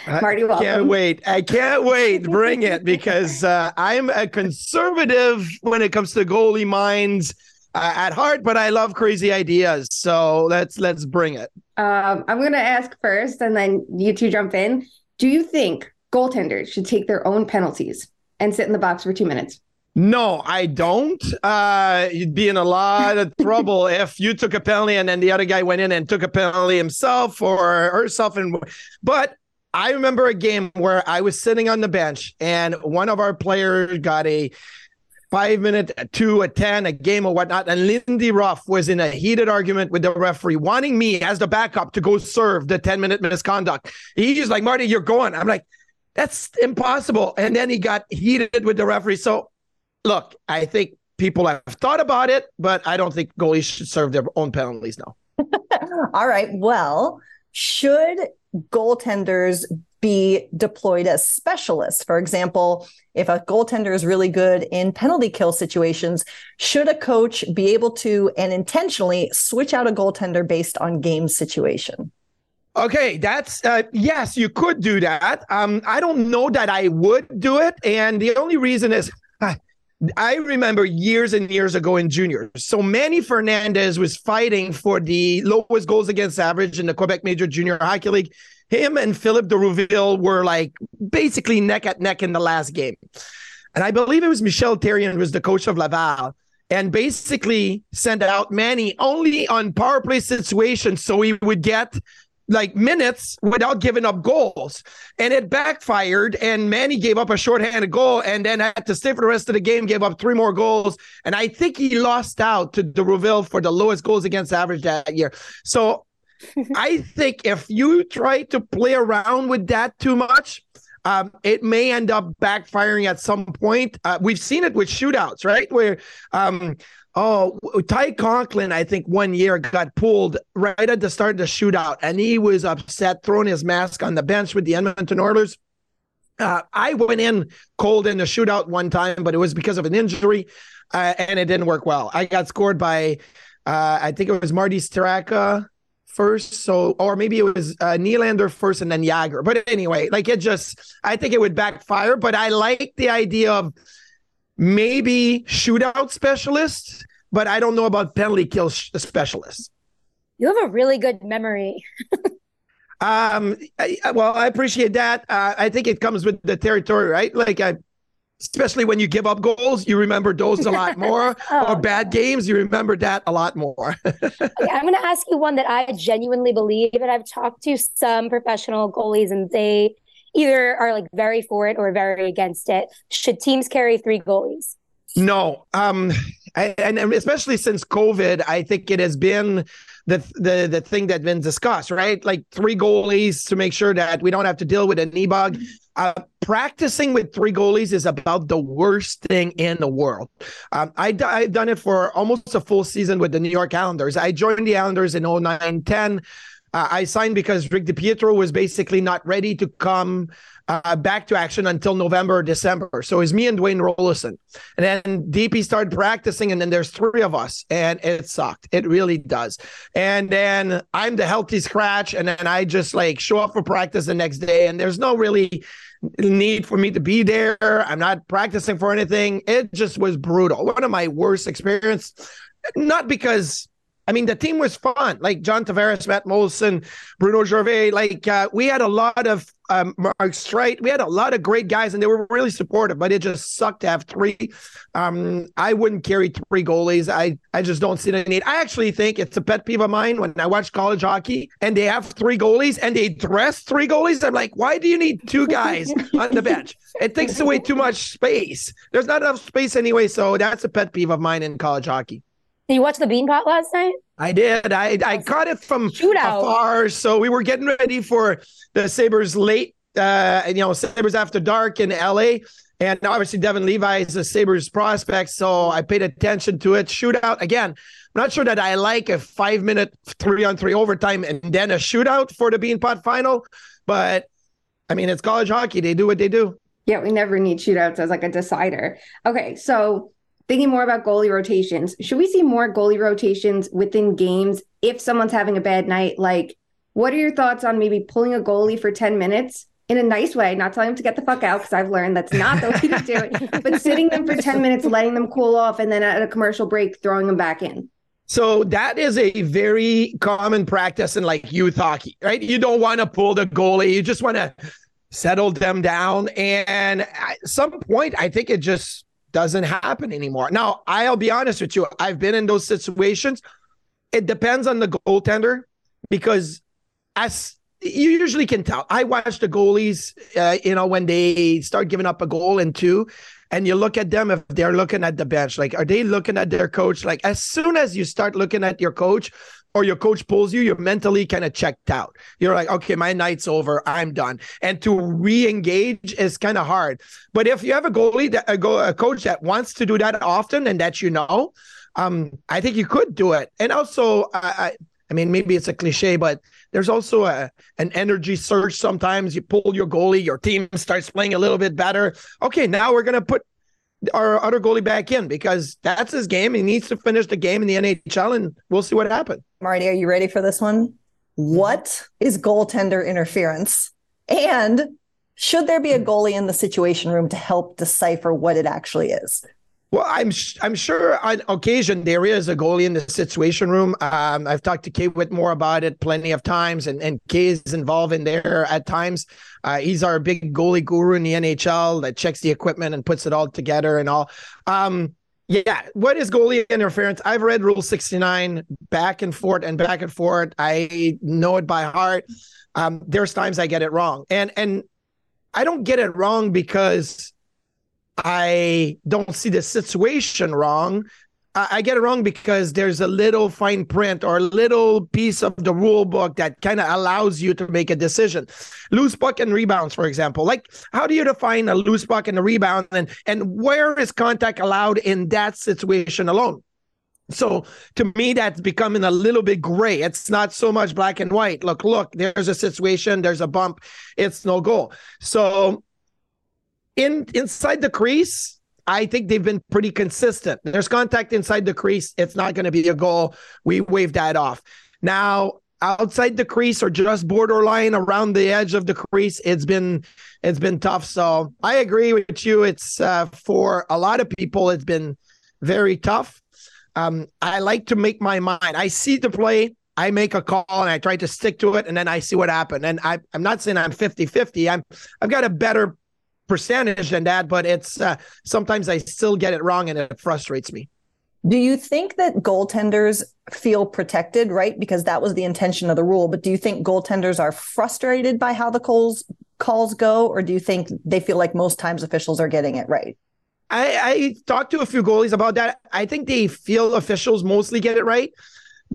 Marty, welcome. I can't wait. I can't wait. Bring it because uh, I'm a conservative when it comes to goalie minds uh, at heart, but I love crazy ideas. So let's let's bring it. Um, I'm going to ask first, and then you two jump in. Do you think goaltenders should take their own penalties and sit in the box for two minutes? No, I don't. Uh, you'd be in a lot of trouble if you took a penalty and then the other guy went in and took a penalty himself or herself. And but I remember a game where I was sitting on the bench and one of our players got a five minute, two, a 10, a game or whatnot. And Lindy Ruff was in a heated argument with the referee, wanting me as the backup to go serve the 10 minute misconduct. He's just like, Marty, you're going. I'm like, that's impossible. And then he got heated with the referee. So, look, I think people have thought about it, but I don't think goalies should serve their own penalties now. All right. Well, should goaltenders be deployed as specialists. For example, if a goaltender is really good in penalty kill situations, should a coach be able to and intentionally switch out a goaltender based on game situation? Okay, that's uh, yes, you could do that. Um, I don't know that I would do it, and the only reason is I remember years and years ago in juniors. So Manny Fernandez was fighting for the lowest goals against average in the Quebec Major Junior Hockey League him and Philippe DeRouville were like basically neck at neck in the last game. And I believe it was Michel Therrien who was the coach of Laval and basically sent out Manny only on power play situations so he would get like minutes without giving up goals. And it backfired and Manny gave up a shorthanded goal and then had to stay for the rest of the game, gave up three more goals. And I think he lost out to DeRouville for the lowest goals against average that year. So I think if you try to play around with that too much, um, it may end up backfiring at some point. Uh, we've seen it with shootouts, right? Where um, Oh, Ty Conklin, I think one year got pulled right at the start of the shootout, and he was upset, throwing his mask on the bench with the Edmonton Oilers. Uh, I went in cold in the shootout one time, but it was because of an injury, uh, and it didn't work well. I got scored by, uh, I think it was Marty Straka first, so or maybe it was uh, Nylander first and then Jagr. But anyway, like it just, I think it would backfire. But I like the idea of maybe shootout specialists, but I don't know about penalty kill sh- specialists. You have a really good memory. Um, I, well, I appreciate that. Uh, I think it comes with the territory, right? Like, I, especially when you give up goals, you remember those a lot more. Oh, or bad games, you remember that a lot more. Okay, I'm going to ask you one that I genuinely believe, and I've talked to some professional goalies, and they either are like very for it or very against it. Should teams carry three goalies? No, um, I, and and especially since COVID, I think it has been the the the thing that's been discussed, right? Like three goalies to make sure that we don't have to deal with an e-bug. Uh, practicing with three goalies is about the worst thing in the world. Um, I, I've done it for almost a full season with the New York Islanders. I joined the Islanders in 09 10. Uh, I signed because Rick DiPietro was basically not ready to come uh, back to action until November or December. So it's me and Dwayne Roloson. And then DP started practicing, and then there's three of us, and it sucked. It really does. And then I'm the healthy scratch, and then I just like show up for practice the next day, and there's no really need for me to be there. I'm not practicing for anything. It just was brutal. One of my worst experience. Not because I mean, the team was fun. Like John Tavares, Matt Moulson, Bruno Gervais. Like uh, we had a lot of um, Mark Streit. We had a lot of great guys, and they were really supportive. But it just sucked to have three. Um, I wouldn't carry three goalies. I I just don't see the need. I actually think it's a pet peeve of mine when I watch college hockey and they have three goalies and they dress three goalies. I'm like, why do you need two guys on the bench? It takes away too much space. There's not enough space anyway. So that's a pet peeve of mine in college hockey. Did you watch the Beanpot last night? I did. I I caught it from afar. So we were getting ready for the Sabres late, uh, you know, Sabres after dark in LA. And obviously Devon Levi is a Sabres prospect. So I paid attention to it. Shootout again. I'm not sure that I like a five minute three on three overtime and then a shootout for the Beanpot final. But I mean, it's college hockey. They do what they do. Yeah, we never need shootouts as like a decider. Okay, so thinking more about goalie rotations, should we see more goalie rotations within games if someone's having a bad night? Like, what are your thoughts on maybe pulling a goalie for 10 minutes in a nice way, not telling them to get the fuck out because I've learned that's not the way to do it, but sitting them for 10 minutes, letting them cool off, and then at a commercial break, throwing them back in? So that is a very common practice in like youth hockey, right? You don't want to pull the goalie. You just want to settle them down. And at some point, I think it just doesn't happen anymore. Now, I'll be honest with you. I've been in those situations. It depends on the goaltender because as you usually can tell, I watch the goalies, uh, you know, when they start giving up a goal and two, and you look at them if they're looking at the bench, like, are they looking at their coach? Like, as soon as you start looking at your coach, or your coach pulls you, you're mentally kind of checked out. You're like, okay, my night's over. I'm done. And to re-engage is kind of hard. But if you have a goalie that a, go, a coach that wants to do that often and that you know, um, I think you could do it. And also, I, I mean, maybe it's a cliche, but there's also a an energy surge. Sometimes you pull your goalie, your team starts playing a little bit better. Okay, now we're gonna put our other goalie back in because that's his game. He needs to finish the game in the NHL, and we'll see what happens. Marty, are you ready for this one? What is goaltender interference? And should there be a goalie in the situation room to help decipher what it actually is? Well, I'm I'm sure on occasion there is a goalie in the situation room. Um, I've talked to Kay Whitmore about it plenty of times, and and Kay is involved in there at times. Uh, he's our big goalie guru in the NHL that checks the equipment and puts it all together and all. Um, yeah, what is goalie interference? I've read Rule 69 back and forth and back and forth. I know it by heart. Um, there's times I get it wrong, and and I don't get it wrong because I don't see the situation wrong. I get it wrong because there's a little fine print or a little piece of the rule book that kind of allows you to make a decision. Loose puck and rebounds, for example. Like, how do you define a loose puck and a rebound, and and where is contact allowed in that situation alone? So to me, that's becoming a little bit gray. It's not so much black and white. Look, look, there's a situation, there's a bump, it's no goal. So in inside the crease, I think they've been pretty consistent. There's contact inside the crease. It's not going to be a goal. We wave that off. Now, outside the crease or just borderline around the edge of the crease, it's been it's been tough. So I agree with you. It's uh, for a lot of people, it's been very tough. Um, I like to make my mind. I see the play, I make a call and I try to stick to it, and then I see what happened. And I, I'm not saying I'm 50 50. I'm I've got a better percentage than that, but it's uh, sometimes I still get it wrong and it frustrates me. Do you think that goaltenders feel protected, right? Because that was the intention of the rule. But do you think goaltenders are frustrated by how the calls calls go, or do you think they feel like most times officials are getting it right? I, I talked to a few goalies about that. I think they feel officials mostly get it right.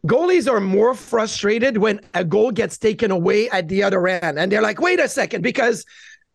Goalies are more frustrated when a goal gets taken away at the other end. And they're like, wait a second, because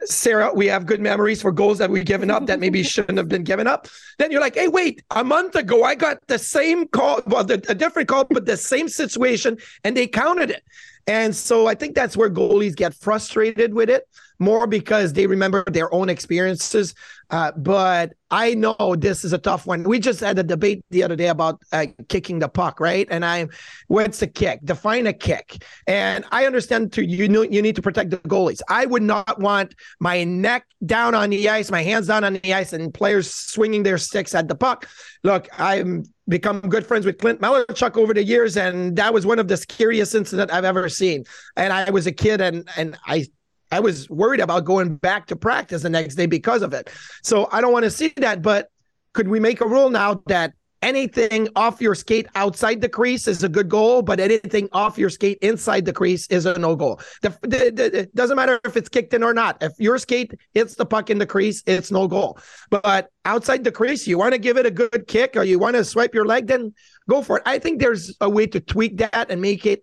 Sarah, we have good memories for goals that we've given up that maybe shouldn't have been given up. Then you're like, hey, wait, a month ago, I got the same call, well, the, a different call, but the same situation, and they counted it. And so I think that's where goalies get frustrated with it more because they remember their own experiences. Uh, but I know this is a tough one. We just had a debate the other day about uh, kicking the puck, right? And I'm, what's a kick? Define a kick. And I understand too. You know, you need to protect the goalies. I would not want my neck down on the ice, my hands down on the ice, and players swinging their sticks at the puck. Look, I'm become good friends with Clint Malarchuk over the years, and that was one of the scariest incidents I've ever seen. And I was a kid, and and I I was worried about going back to practice the next day because of it. So I don't want to see that. But could we make a rule now that anything off your skate outside the crease is a good goal, but anything off your skate inside the crease is a no goal? The, the, the, it doesn't matter if it's kicked in or not. If your skate hits the puck in the crease, it's no goal. But outside the crease, you want to give it a good kick or you want to swipe your leg, then go for it. I think there's a way to tweak that and make it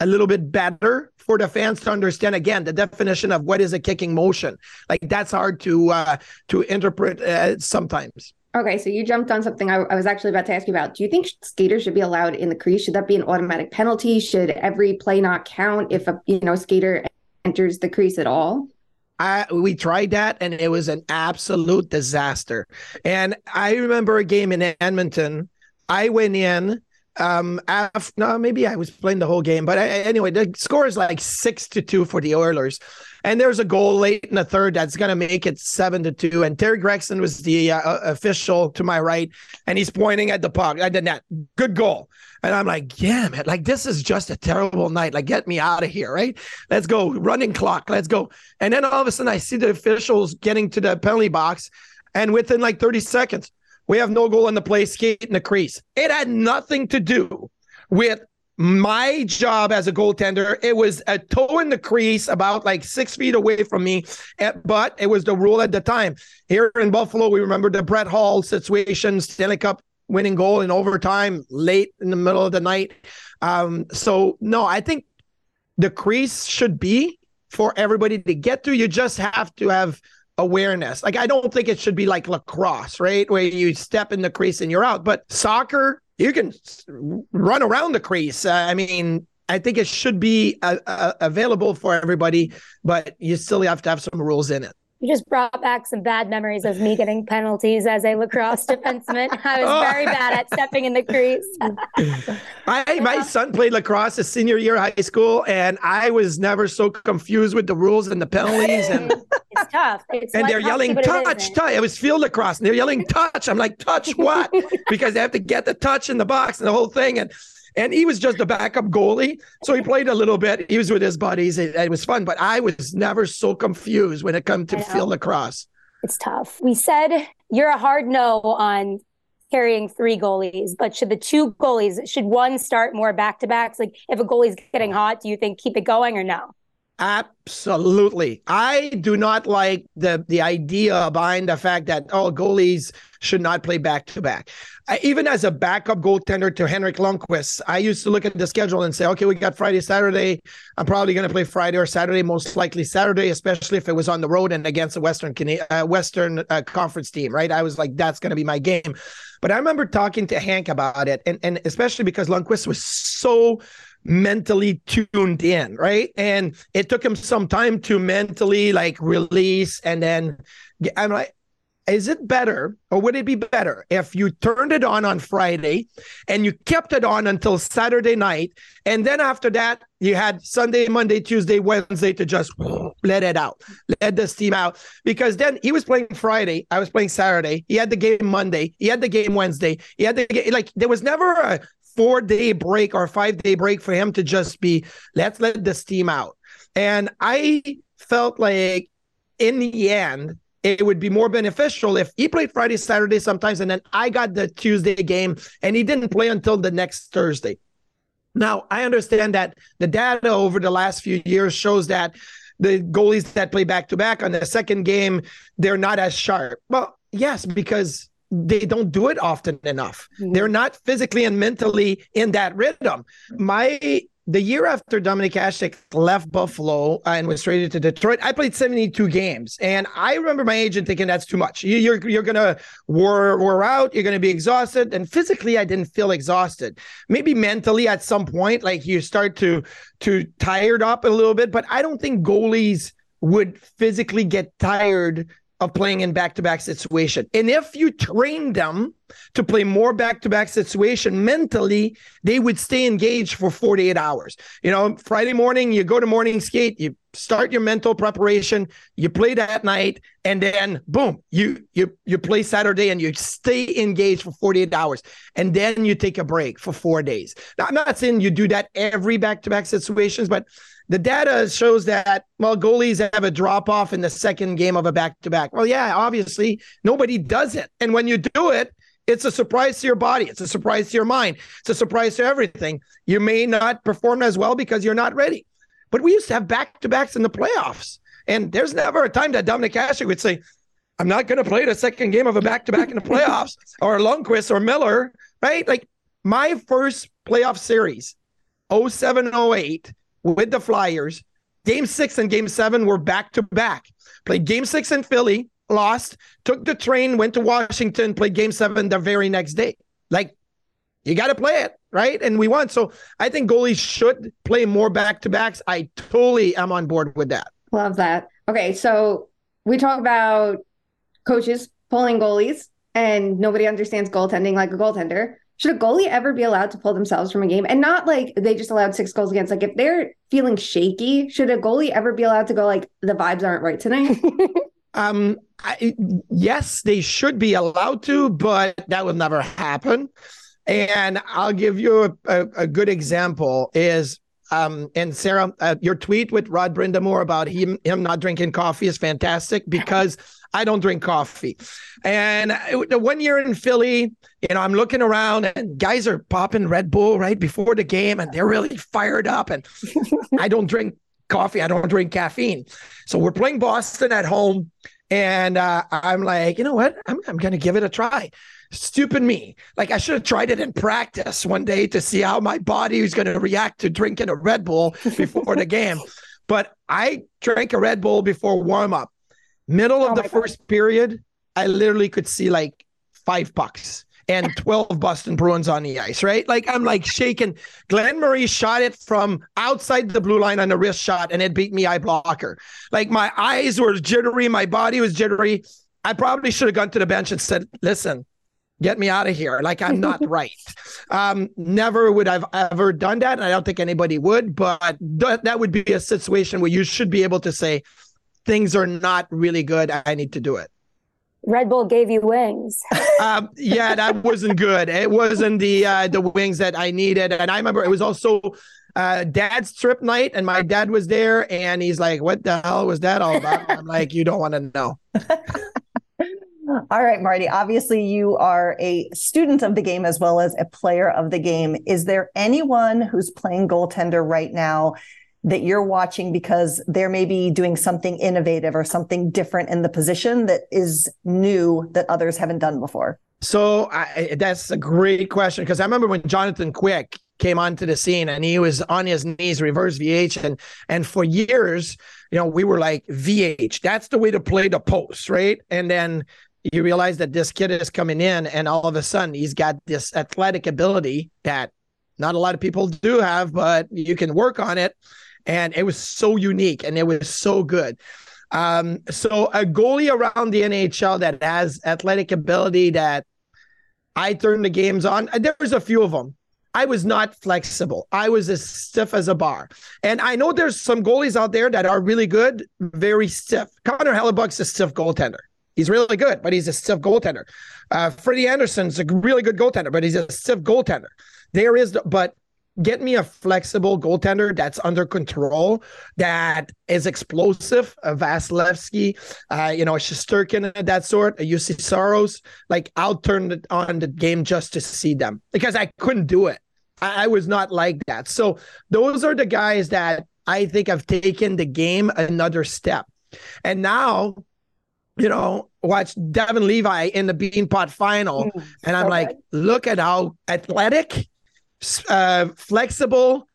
a little bit better for the fans to understand again the definition of what is a kicking motion. Like that's hard to uh to interpret uh, sometimes. Okay so you jumped on something I, I, was actually about to ask you about. Do you think skaters should be allowed in the crease? Should that be an automatic penalty? Should every play not count if a you know skater enters the crease at all? I, we tried that and it was an absolute disaster. And I remember a game in Edmonton. I went in um after, no maybe i was playing the whole game but I, anyway the score is like six to two for the oilers. And there's a goal late in the third that's to make it seven to two. And terry gregson was the uh, official to my right and he's pointing at the puck i did that good goal. And i'm like yeah man like this is just a terrible night. Like get me out of here right? Let's go. Running clock. Let's go. And then all of a sudden i see the officials getting to the penalty box and within like 30 seconds we have no goal in the play, skate in the crease. It had nothing to do with my job as a goaltender. It was a toe in the crease, about like six feet away from me, eh, but it was the rule at the time. Here in Buffalo, we remember the Brett Hull situation, Stanley Cup winning goal in overtime, late in the middle of the night. Um, so no, I think the crease should be for everybody to get to. You just have to have awareness. Like I don't think it should be like lacrosse, right? Where you step in the crease and you're out. But soccer, you can run around the crease. Uh, I mean, I think it should be uh, uh, available for everybody, but you still have to have some rules in it. You just brought back some bad memories of me getting penalties as a lacrosse defenseman. I was very bad at stepping in the crease. my, my son played lacrosse his senior year of high school, and I was never so confused with the rules and the penalties. And it's tough. It's and they're yelling touch, touch. It was field lacrosse, and they're yelling touch. I'm like, touch what? because they have to get the touch in the box and the whole thing. And and he was just a backup goalie. So he played a little bit. He was with his buddies. It, it was fun, but I was never so confused when it comes to field lacrosse. It's tough. We said you're a hard no on carrying three goalies, but should the two goalies, should one start more back to backs? Like if a goalie's getting hot, do you think keep it going or no? Absolutely. I do not like the the idea behind the fact that oh goalies should not play back to back. Even as a backup goaltender to Henrik Lundqvist, I used to look at the schedule and say, okay, we got Friday, Saturday. I'm probably going to play Friday or Saturday, most likely Saturday, especially if it was on the road and against a Western uh, Western uh, Conference team, right? I was like, that's going to be my game. But I remember talking to Hank about it, and and especially because Lundqvist was so mentally tuned in, right? And it took him some time to mentally like release and then I'm like, is it better or would it be better if you turned it on on Friday and you kept it on until Saturday night? And then after that you had Sunday, Monday, Tuesday, Wednesday to just let it out, let the steam out. Because then he was playing Friday, I was playing Saturday, he had the game Monday, he had the game Wednesday, he had the game like there was never a four day break or five day break for him to just be let's let the steam out. And I felt like in the end, it would be more beneficial if he played Friday, Saturday sometimes, and then I got the Tuesday game and he didn't play until the next Thursday. Now, I understand that the data over the last few years shows that the goalies that play back to back on the second game, they're not as sharp. Well, yes, because they don't do it often enough. Mm-hmm. They're not physically and mentally in that rhythm. My the year after Dominik Hasek left Buffalo and was traded to Detroit, I played 72 games. And I remember my agent thinking that's too much. You, are you're gonna wear, wear out, you're gonna be exhausted. And physically, I didn't feel exhausted. Maybe mentally at some point, like you start to to tired up a little bit, but I don't think goalies would physically get tired of playing in back-to-back situation. And if you train them to play more back-to-back situation mentally, they would stay engaged for 48 hours. You know, Friday morning, you go to morning skate, you start your mental preparation, you play that night, and then boom, you you you play Saturday and you stay engaged for 48 hours. And then you take a break for four days. Now, I'm not saying you do that every back-to-back situations, but the data shows that well goalies have a drop off in the second game of a back to back well yeah obviously nobody does it. And when you do it it's a surprise to your body. It's a surprise to your mind. It's a surprise to everything. You may not perform as well because you're not ready. But we used to have back to backs in the playoffs. And there's never a time that Dominik Hasek would say I'm not going to play the second game of a back to back in the playoffs or Lundqvist or Miller right? Like my first playoff series 07 08 with the Flyers. Game six and game seven were back to back. Played game six in Philly, lost, took the train, went to Washington, played game seven the very next day. Like, you got to play it, right? And we won. So I think goalies should play more back to backs. I totally am on board with that. Love that. Okay. So we talk about coaches pulling goalies, and nobody understands goaltending like a goaltender should a goalie ever be allowed to pull themselves from a game? And not like they just allowed six goals against like if they're feeling shaky should a goalie ever be allowed to go like the vibes aren't right tonight? Um I, yes they should be allowed to but that will never happen. And i'll give you a, a, a good example is um, and Sarah, uh, your tweet with Rod Brind'Amour about him him not drinking coffee is fantastic because I don't drink coffee. And the one year in Philly, you know, I'm looking around and guys are popping Red Bull right before the game and they're really fired up. And I don't drink coffee, I don't drink caffeine. So we're playing Boston at home. And uh, I'm like, you know what? I'm, I'm going to give it a try. Stupid me. Like, I should have tried it in practice one day to see how my body was going to react to drinking a Red Bull before the game. But I drank a Red Bull before warm up. Middle of oh the first God. period, I literally could see like five pucks and 12 Boston Bruins on the ice, right? Like I'm like shaking. Glen Murray shot it from outside the blue line on a wrist shot and it beat me eye blocker. Like my eyes were jittery, my body was jittery. I probably should have gone to the bench and said, listen, get me out of here. Like I'm not right. Um, never would I've ever done that. And I don't think anybody would, but th- that would be a situation where you should be able to say, things are not really good. I need to do it. Red Bull gave you wings. um, yeah, that wasn't good. It wasn't the uh, the wings that I needed. And I remember it was also uh, dad's trip night, and my dad was there, and he's like, "What the hell was that all about?" I'm like, "You don't want to know." all right, Marty. Obviously, you are a student of the game as well as a player of the game. Is there anyone who's playing goaltender right now that you're watching because they're maybe doing something innovative or something different in the position that is new that others haven't done before? So I, that's a great question because I remember when Jonathan Quick came onto the scene and he was on his knees, reverse VH, and and for years, you know, we were like VH. That's the way to play the post, right? And then you realize that this kid is coming in, and all of a sudden he's got this athletic ability that not a lot of people do have, but you can work on it. And it was so unique and it was so good. Um, so a goalie around the NHL that has athletic ability that I turn the games on. uh, There's a few of them. I was not flexible. I was as stiff as a bar. And I know there's some goalies out there that are really good, very stiff. Connor Hellebuyck's a stiff goaltender. He's really good, but he's a stiff goaltender. Uh, Freddie Andersen's a really good goaltender, but he's a stiff goaltender. There is, but get me a flexible goaltender that's under control, that is explosive, a Vasilevskiy, uh, you know, a Shesterkin of that sort, a Juuse Saros. Like I'll turn it on the game just to see them because I couldn't do it. I, I was not like that. So those are the guys that I think have taken the game another step. And now, you know, watch Devon Levi in the Beanpot final, and I'm like, look at how athletic uh, flexible,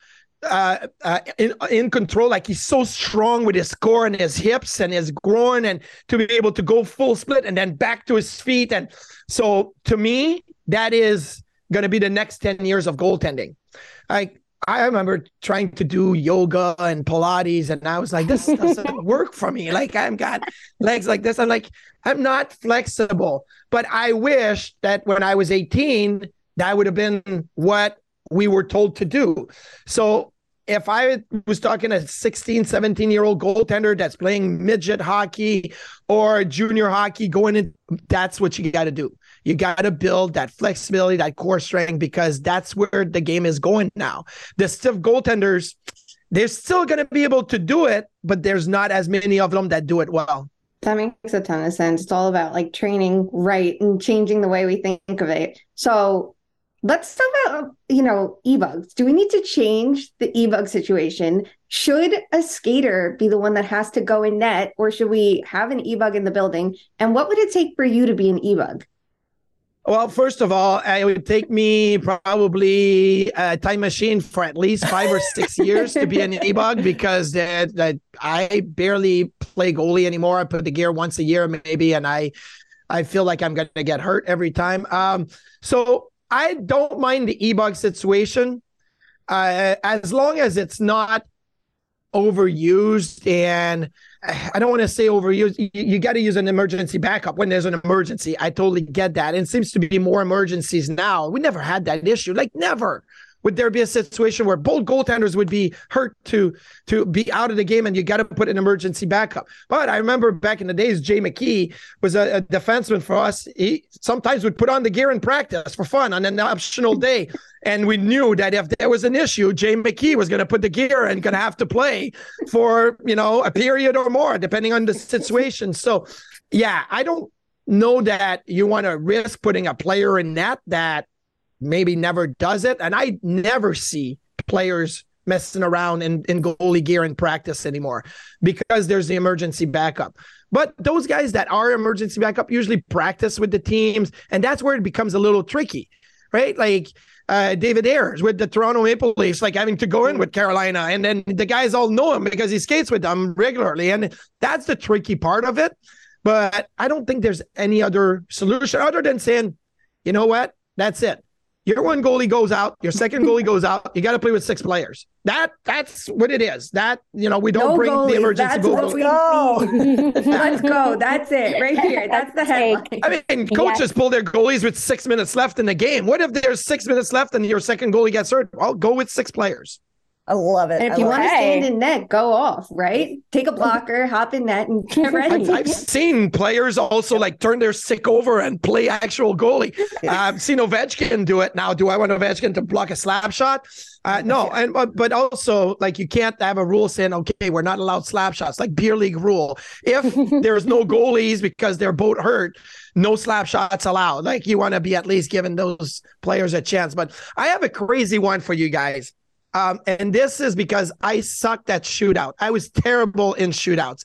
uh, uh, in, in control. Like he's so strong with his core and his hips and his groin, and to be able to go full split and then back to his feet. And so, to me, that is going to be the next ten years of goaltending. Like I remember trying to do yoga and Pilates, and I was like, this doesn't work for me. Like I've got legs like this. I'm like, I'm not flexible. But I wish that when I was 18, that would have been what we were told to do. So if I was talking a 16, 17 year old goaltender that's playing midget hockey or junior hockey, going in, that's what you got to do. You got to build that flexibility, that core strength, because that's where the game is going now. The stiff goaltenders, they're still going to be able to do it, but there's not as many of them that do it well. That makes a ton of sense. It's all about like training right and changing the way we think of it. So let's talk about you know e-bugs do we need to change the e-bug situation should a skater be the one that has to go in net or should we have an e-bug in the building and what would it take for you to be an e-bug Well, first of all, it would take me probably a time machine for at least five or six years to be an e-bug because that that I barely play goalie anymore. I put the gear once a year maybe, and I I feel like I'm going to get hurt every time. Um, so I don't mind the e-bug situation uh, as long as it's not overused and I don't want to say overused. You, you got to use an emergency backup when there's an emergency. I totally get that. And it seems to be more emergencies now. We never had that issue. Like never would there be a situation where both goaltenders would be hurt to to be out of the game and you got to put an emergency backup. But I remember back in the days, Jay McKee was a, a defenseman for us. He sometimes would put on the gear in practice for fun on an optional day. And we knew that if there was an issue, Jay McKee was going to put the gear and going to have to play for, you know, a period or more, depending on the situation. So, yeah, I don't know that you want to risk putting a player in net that maybe never does it. And I never see players messing around in, in goalie gear in practice anymore because there's the emergency backup. But those guys that are emergency backup usually practice with the teams, and that's where it becomes a little tricky, right? Like uh, David Ayres with the Toronto Maple Leafs, like having to go in with Carolina, and then the guys all know him because he skates with them regularly, and that's the tricky part of it. But I don't think there's any other solution other than saying, you know what, that's it. Your one goalie goes out, your second goalie goes out. You got to play with six players. That that's what it is. That you know we don't No bring the emergency that's goal. what we let's go that's it right here that's the headline I mean, coaches pull their goalies with six minutes left in the game. What if there's six minutes left and your second goalie gets hurt? I'll go with six players. I love it. and if you want to stand in net go off right take a blocker hop in net and get ready I've, I've seen players also like turn their stick over and play actual goalie. Uh, I've seen Ovechkin do it. Now, do I want Ovechkin to block a slap shot? Uh, no, and but, but also like you can't have a rule saying okay, we're not allowed slap shots, like beer league rule. If there's no goalies because they're both hurt, no slap shots allowed. Like you want to be at least giving those players a chance. But I have a crazy one for you guys. Um, and this is because I sucked at shootout. I was terrible in shootouts.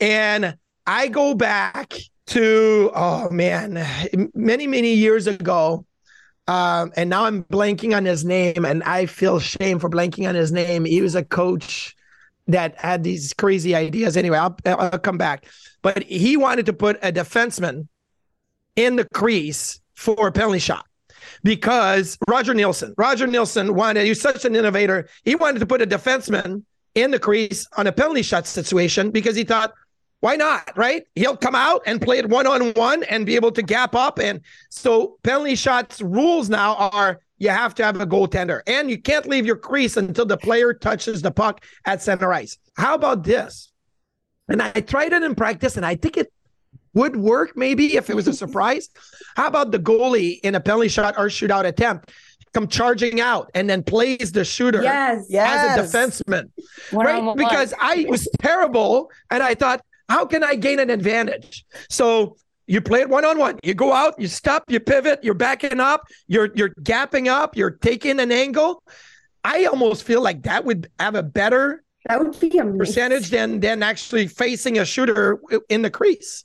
And I go back to, oh man, many, many years ago. Um, and now I'm blanking on his name, and I feel shame for blanking on his name. He was a coach that had these crazy ideas. Anyway, I'll, I'll come back. But he wanted to put a defenseman in the crease for a penalty shot because Roger Neilson, Roger Neilson wanted, he's such an innovator. He wanted to put a defenseman in the crease on a penalty shot situation because he thought, why not? Right? He'll come out and play it one on one and be able to gap up. And so penalty shots rules now are you have to have a goaltender and you can't leave your crease until the player touches the puck at center ice. How about this? And I tried it in practice and I think it would work maybe if it was a surprise. How about the goalie in a penalty shot or shootout attempt? Come charging out and then plays the shooter yes, yes. as a defenseman. right? Because I was terrible and I thought, how can I gain an advantage? So you play it one on one. You go out, you stop, you pivot, you're backing up, you're you're gapping up, you're taking an angle. I almost feel like that would have a better that would be a percentage than than actually facing a shooter in the crease.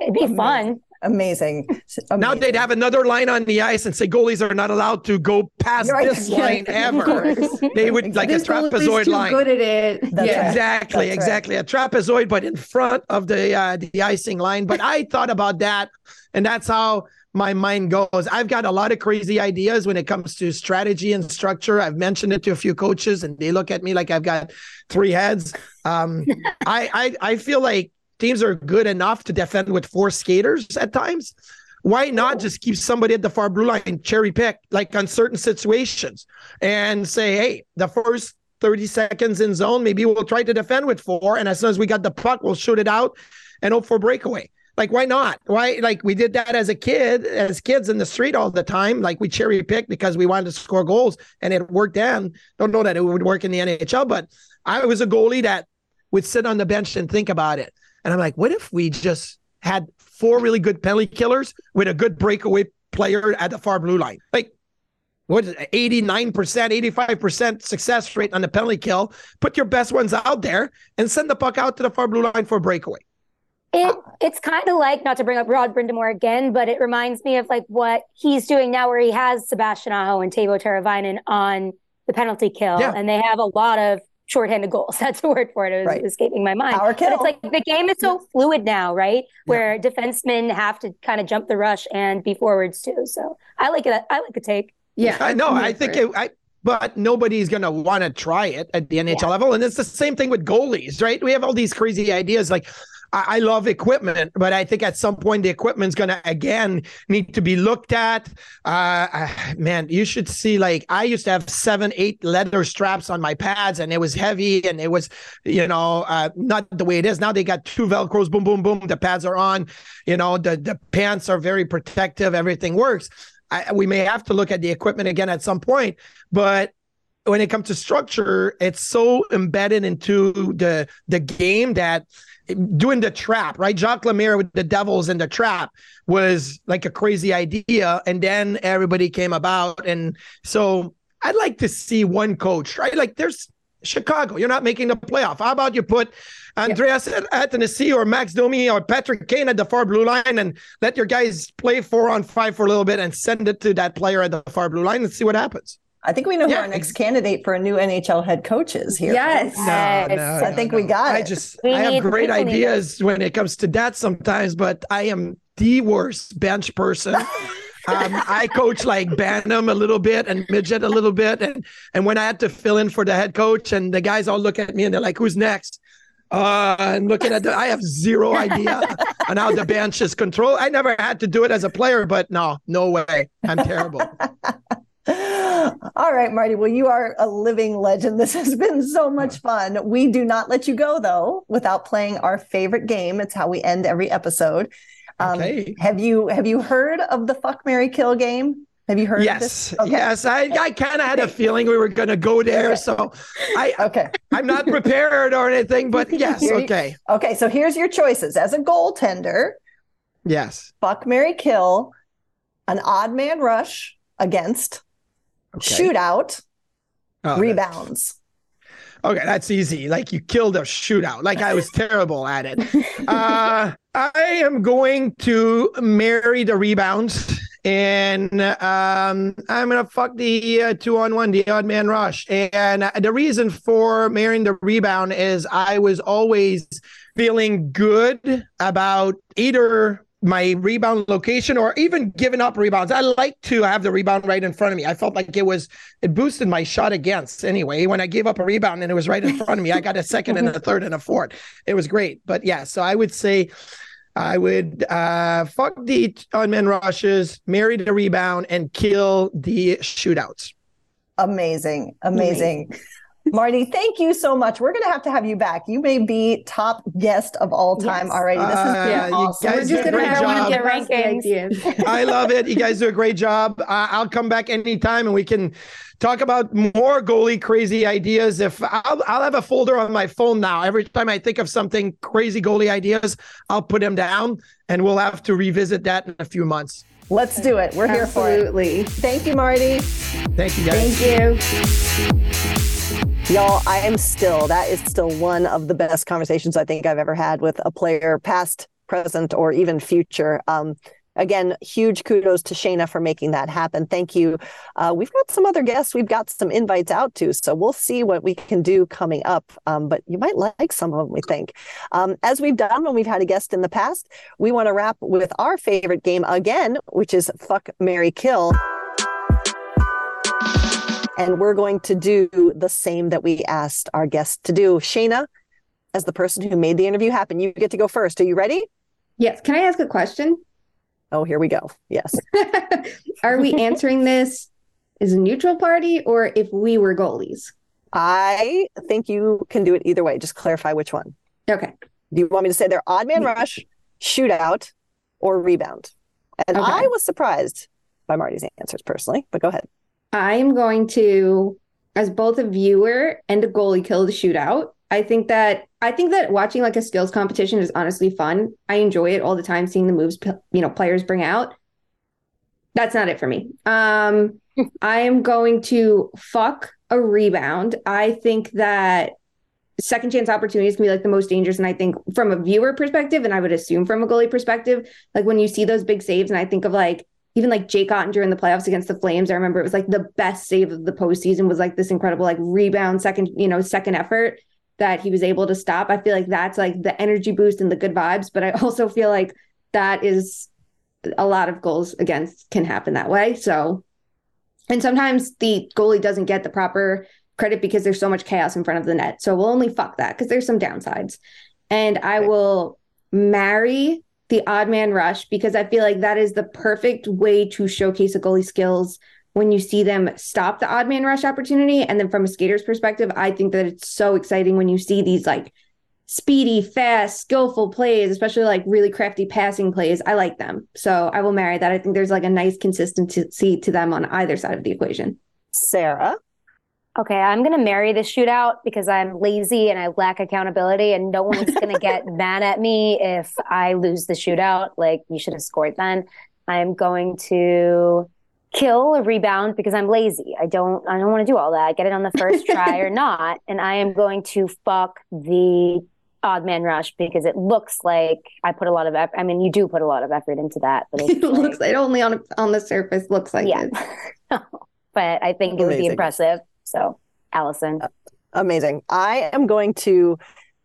It'd be fun. Amazing. Amazing. Now they'd have another line on the ice and say goalies are not allowed to go past Right. this line ever. they would like This a goalie's trapezoid too line. good at it. That's yeah. right. Exactly, That's right. exactly. A trapezoid, but in front of the uh, the icing line. But I thought about that, and that's how my mind goes. I've got a lot of crazy ideas when it comes to strategy and structure. I've mentioned it to a few coaches, and they look at me like I've got three heads. Um, I, I I feel like teams are good enough to defend with four skaters at times. Why not just keep somebody at the far blue line, and cherry pick, like on certain situations, and say, hey, the first 30 seconds in zone, maybe we'll try to defend with four. And as soon as we got the puck, we'll shoot it out and hope for breakaway. Like, why not? Why? Like, we did that as a kid, as kids in the street all the time. Like, we cherry picked because we wanted to score goals and it worked then. Don't know that it would work in the NHL, but I was a goalie that would sit on the bench and think about it. And I'm like, what if we just had four really good penalty killers with a good breakaway player at the far blue line? Like, what is it, 89%, 85% success rate on the penalty kill. Put your best ones out there and send the puck out to the far blue line for a breakaway. It it's kind of like not to bring up Rod Brind'Amour again, but it reminds me of like what he's doing now, where he has Sebastian Aho and Teuvo Teravainen on the penalty kill, Yeah. and they have a lot of shorthanded goals. That's the word for it. It was Right. escaping my mind. Power But it's like the game is so fluid now, right? Where defensemen have to kind of jump the rush and be forwards too. So I like it. I like the take. Yeah. I know. I'm I here think for it, I, but nobody's going to want to try it at the NHL level. And it's the same thing with goalies, right? We have all these crazy ideas. Like, I, I love equipment, but I think at some point the equipment's going to again need to be looked at. Uh, uh, man, you should see. Like, I used to have seven, eight leather straps on my pads, and it was heavy, and it was, you know, uh, not the way it is now. They got two velcros, boom, boom, boom. The pads are on. You know, the the pants are very protective. Everything works. I, we may have to look at the equipment again at some point, but when it comes to structure, it's so embedded into the the game that doing the trap, right? Jacques Lemaire with the Devils and the trap was like a crazy idea, and then everybody came about, and so I'd like to see one coach, right? Like there's Chicago, you're not making the playoff. How about you put Andreas Athanasiou or Max Domi or Patrick Kane at the far blue line and let your guys play four on five for a little bit and send it to that player at the far blue line and see what happens. I think we know who our next candidate for a new NHL head coach is here. Yes. Yes. I think we got it. I just We I have great people need ideas when it comes to that sometimes, but I am the worst bench person. um, I coach like Bantam a little bit and midget a little bit, and and when I had to fill in for the head coach, and the guys all look at me and they're like, "Who's next?" Uh, and looking at the, I have zero idea on how the bench is controlled. I never had to do it as a player, but no, no way, I'm terrible. All right, Marty. Well, you are a living legend. This has been so much fun. We do not let you go, though, without playing our favorite game. It's how we end every episode. Um, Okay. Have you have you heard of the fuck Mary Kill game? Have you heard of Yes, this? Okay. yes. I, I kind of had a feeling we were going to go there, so I Okay. I'm not prepared or anything, but yes, Here you- okay, Okay. So here's your choices. As a goaltender, yes. fuck Mary Kill, an odd man rush against, Okay. shootout, Oh, rebounds. Okay, that's easy. Like you killed a shootout. Like I was terrible at it. Uh, I am going to marry the rebounds, and um, I'm gonna fuck the uh, two on one, the odd man rush. And uh, the reason for marrying the rebound is I was always feeling good about either my rebound location or even giving up rebounds. I like to have the rebound right in front of me. I felt like it was it boosted my shot against anyway. When I gave up a rebound and it was right in front of me, I got a second and a third and a fourth. It was great. But yeah, so I would say I would uh fuck the on men rushes, marry the rebound, and kill the shootouts. Amazing. Amazing. Marty, thank you so much. We're going to have to have you back. You may be top guest of all time Yes. already. This has Uh, been you awesome. guys We're just a gonna great have one of job. the rankings. I love it. You guys do a great job. Uh, I'll come back anytime and we can talk about more goalie crazy ideas. If I'll, I'll have a folder on my phone now. Every time I think of something crazy goalie ideas, I'll put them down and we'll have to revisit that in a few months. Let's do it. We're here for it. Absolutely. Thank you, Marty. Thank you guys. Thank you. Y'all, I am still, that is still one of the best conversations I think I've ever had with a player, past, present, or even future. Um, again, huge kudos to Shayna for making that happen. Thank you. Uh, we've got some other guests we've got some invites out to, so we'll see what we can do coming up. Um, but you might like some of them, we think. Um, as we've done when we've had a guest in the past, we want to wrap with our favorite game again, which is Fuck, Mary Kill and we're going to do the same that we asked our guest to do. Shayna, as the person who made the interview happen, you get to go first. Are you ready? Yes. Can I ask a question? Oh, here we go. Yes. Are we answering this as a neutral party or if we were goalies? I think you can do it either way. Just clarify which one. Okay. Do you want me to say they're odd man rush, shootout, or rebound? And Okay. I was surprised by Marty's answers personally, but go ahead. I am going to, as both a viewer and a goalie kill the shootout. I think that I think that watching like a skills competition is honestly fun. I enjoy it all the time, seeing the moves you know players bring out. That's not it for me. Um, I am going to fuck a rebound. I think that second chance opportunities can be like the most dangerous. And I think from a viewer perspective, and I would assume from a goalie perspective, like when you see those big saves, and I think of like even like Jake Oettinger in the playoffs against the Flames, I remember it was like the best save of the postseason was like this incredible like rebound second, you know, second effort that he was able to stop. I feel like that's like the energy boost and the good vibes, but I also feel like that is a lot of goals against can happen that way. So, and sometimes the goalie doesn't get the proper credit because there's so much chaos in front of the net. So we'll only fuck that because there's some downsides. And I will marry the odd man rush because I feel like that is the perfect way to showcase a goalie skills when you see them stop the odd man rush opportunity. And then from a skater's perspective, I think that it's so exciting when you see these like speedy, fast, skillful plays, especially like really crafty passing plays. I like them. So I will marry that. I think there's like a nice consistency to them on either side of the equation. Sarah. Okay, I'm going to marry the shootout because I'm lazy and I lack accountability, and no one's going to get mad at me if I lose the shootout. Like, you should have scored then. I'm going to kill a rebound because I'm lazy. I don't I don't want to do all that. Get it on the first try or not. And I am going to fuck the odd man rush because it looks like I put a lot of effort. I mean, you do put a lot of effort into that, but it looks it only on on the surface looks like Yeah. it. but I think it would be impressive. So, Alison. Uh, amazing. I am going to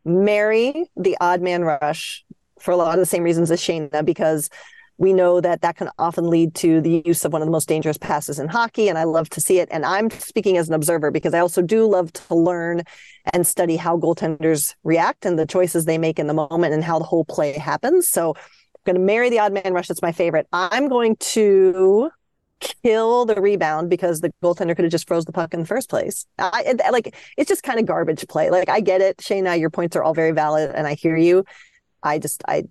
marry the odd man rush for a lot of the same reasons as Shayna, because we know that that can often lead to the use of one of the most dangerous passes in hockey. And I love to see it. And I'm speaking as an observer because I also do love to learn and study how goaltenders react and the choices they make in the moment and how the whole play happens. So I'm going to marry the odd man rush. That's my favorite. I'm going to kill the rebound because the goaltender could have just froze the puck in the first place. I like it's just kind of garbage play. Like I get it, Shayna, your points are all very valid, and I hear you. I just I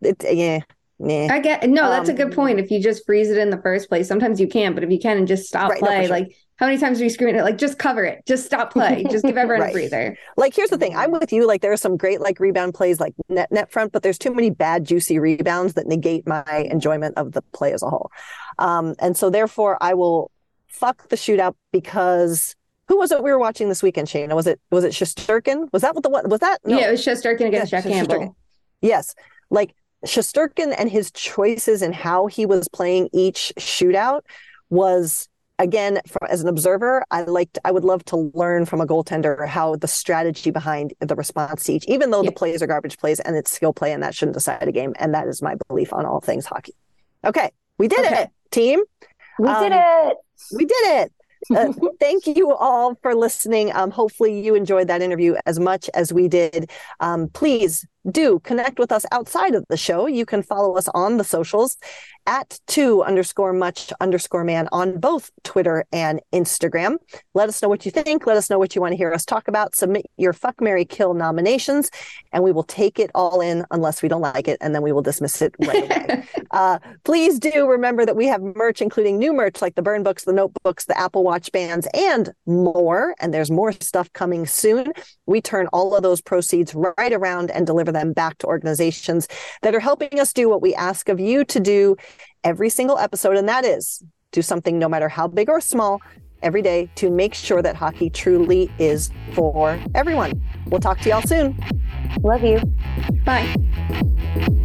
it yeah. Nah. I get no, that's a Um, good point. If you just freeze it in the first place, sometimes you can, but if you can and just stop Right, no, play, sure. like how many times are you screaming it? Like just cover it, just stop play, just give everyone Right. a breather. Like here's the thing, I'm with you. Like there are some great like rebound plays like net net front, but there's too many bad juicy rebounds that negate my enjoyment of the play as a whole. Um, and so therefore I will fuck the shootout because who was it we were watching this weekend, Shayna? Was it was it Shesterkin? Was that what the one was that? No. Yeah, it was Shesterkin against yeah, Jack Campbell. Yes. Like Shesterkin and his choices and how he was playing each shootout was again for, as an observer i liked i would love to learn from a goaltender how the strategy behind the response to each even though yeah. the plays are garbage plays and it's skill play and that shouldn't decide a game and that is my belief on all things hockey okay we did okay. it team we um, did it we did it uh, thank you all for listening. Um, hopefully, you enjoyed that interview as much as we did. Um, please do connect with us outside of the show. You can follow us on the socials at two underscore much underscore man on both Twitter and Instagram. Let us know what you think. Let us know what you want to hear us talk about. Submit your fuck Mary Kill nominations, and we will take it all in unless we don't like it, and then we will dismiss it right away. uh, please do remember that we have merch, including new merch like the burn books, the notebooks, the Apple Watch bands, and more. And there's more stuff coming soon. We turn all of those proceeds right around and deliver them back to organizations that are helping us do what we ask of you to do every single episode, and that is do something no matter how big or small every day to make sure that hockey truly is for everyone. We'll talk to y'all soon. Love you. Bye.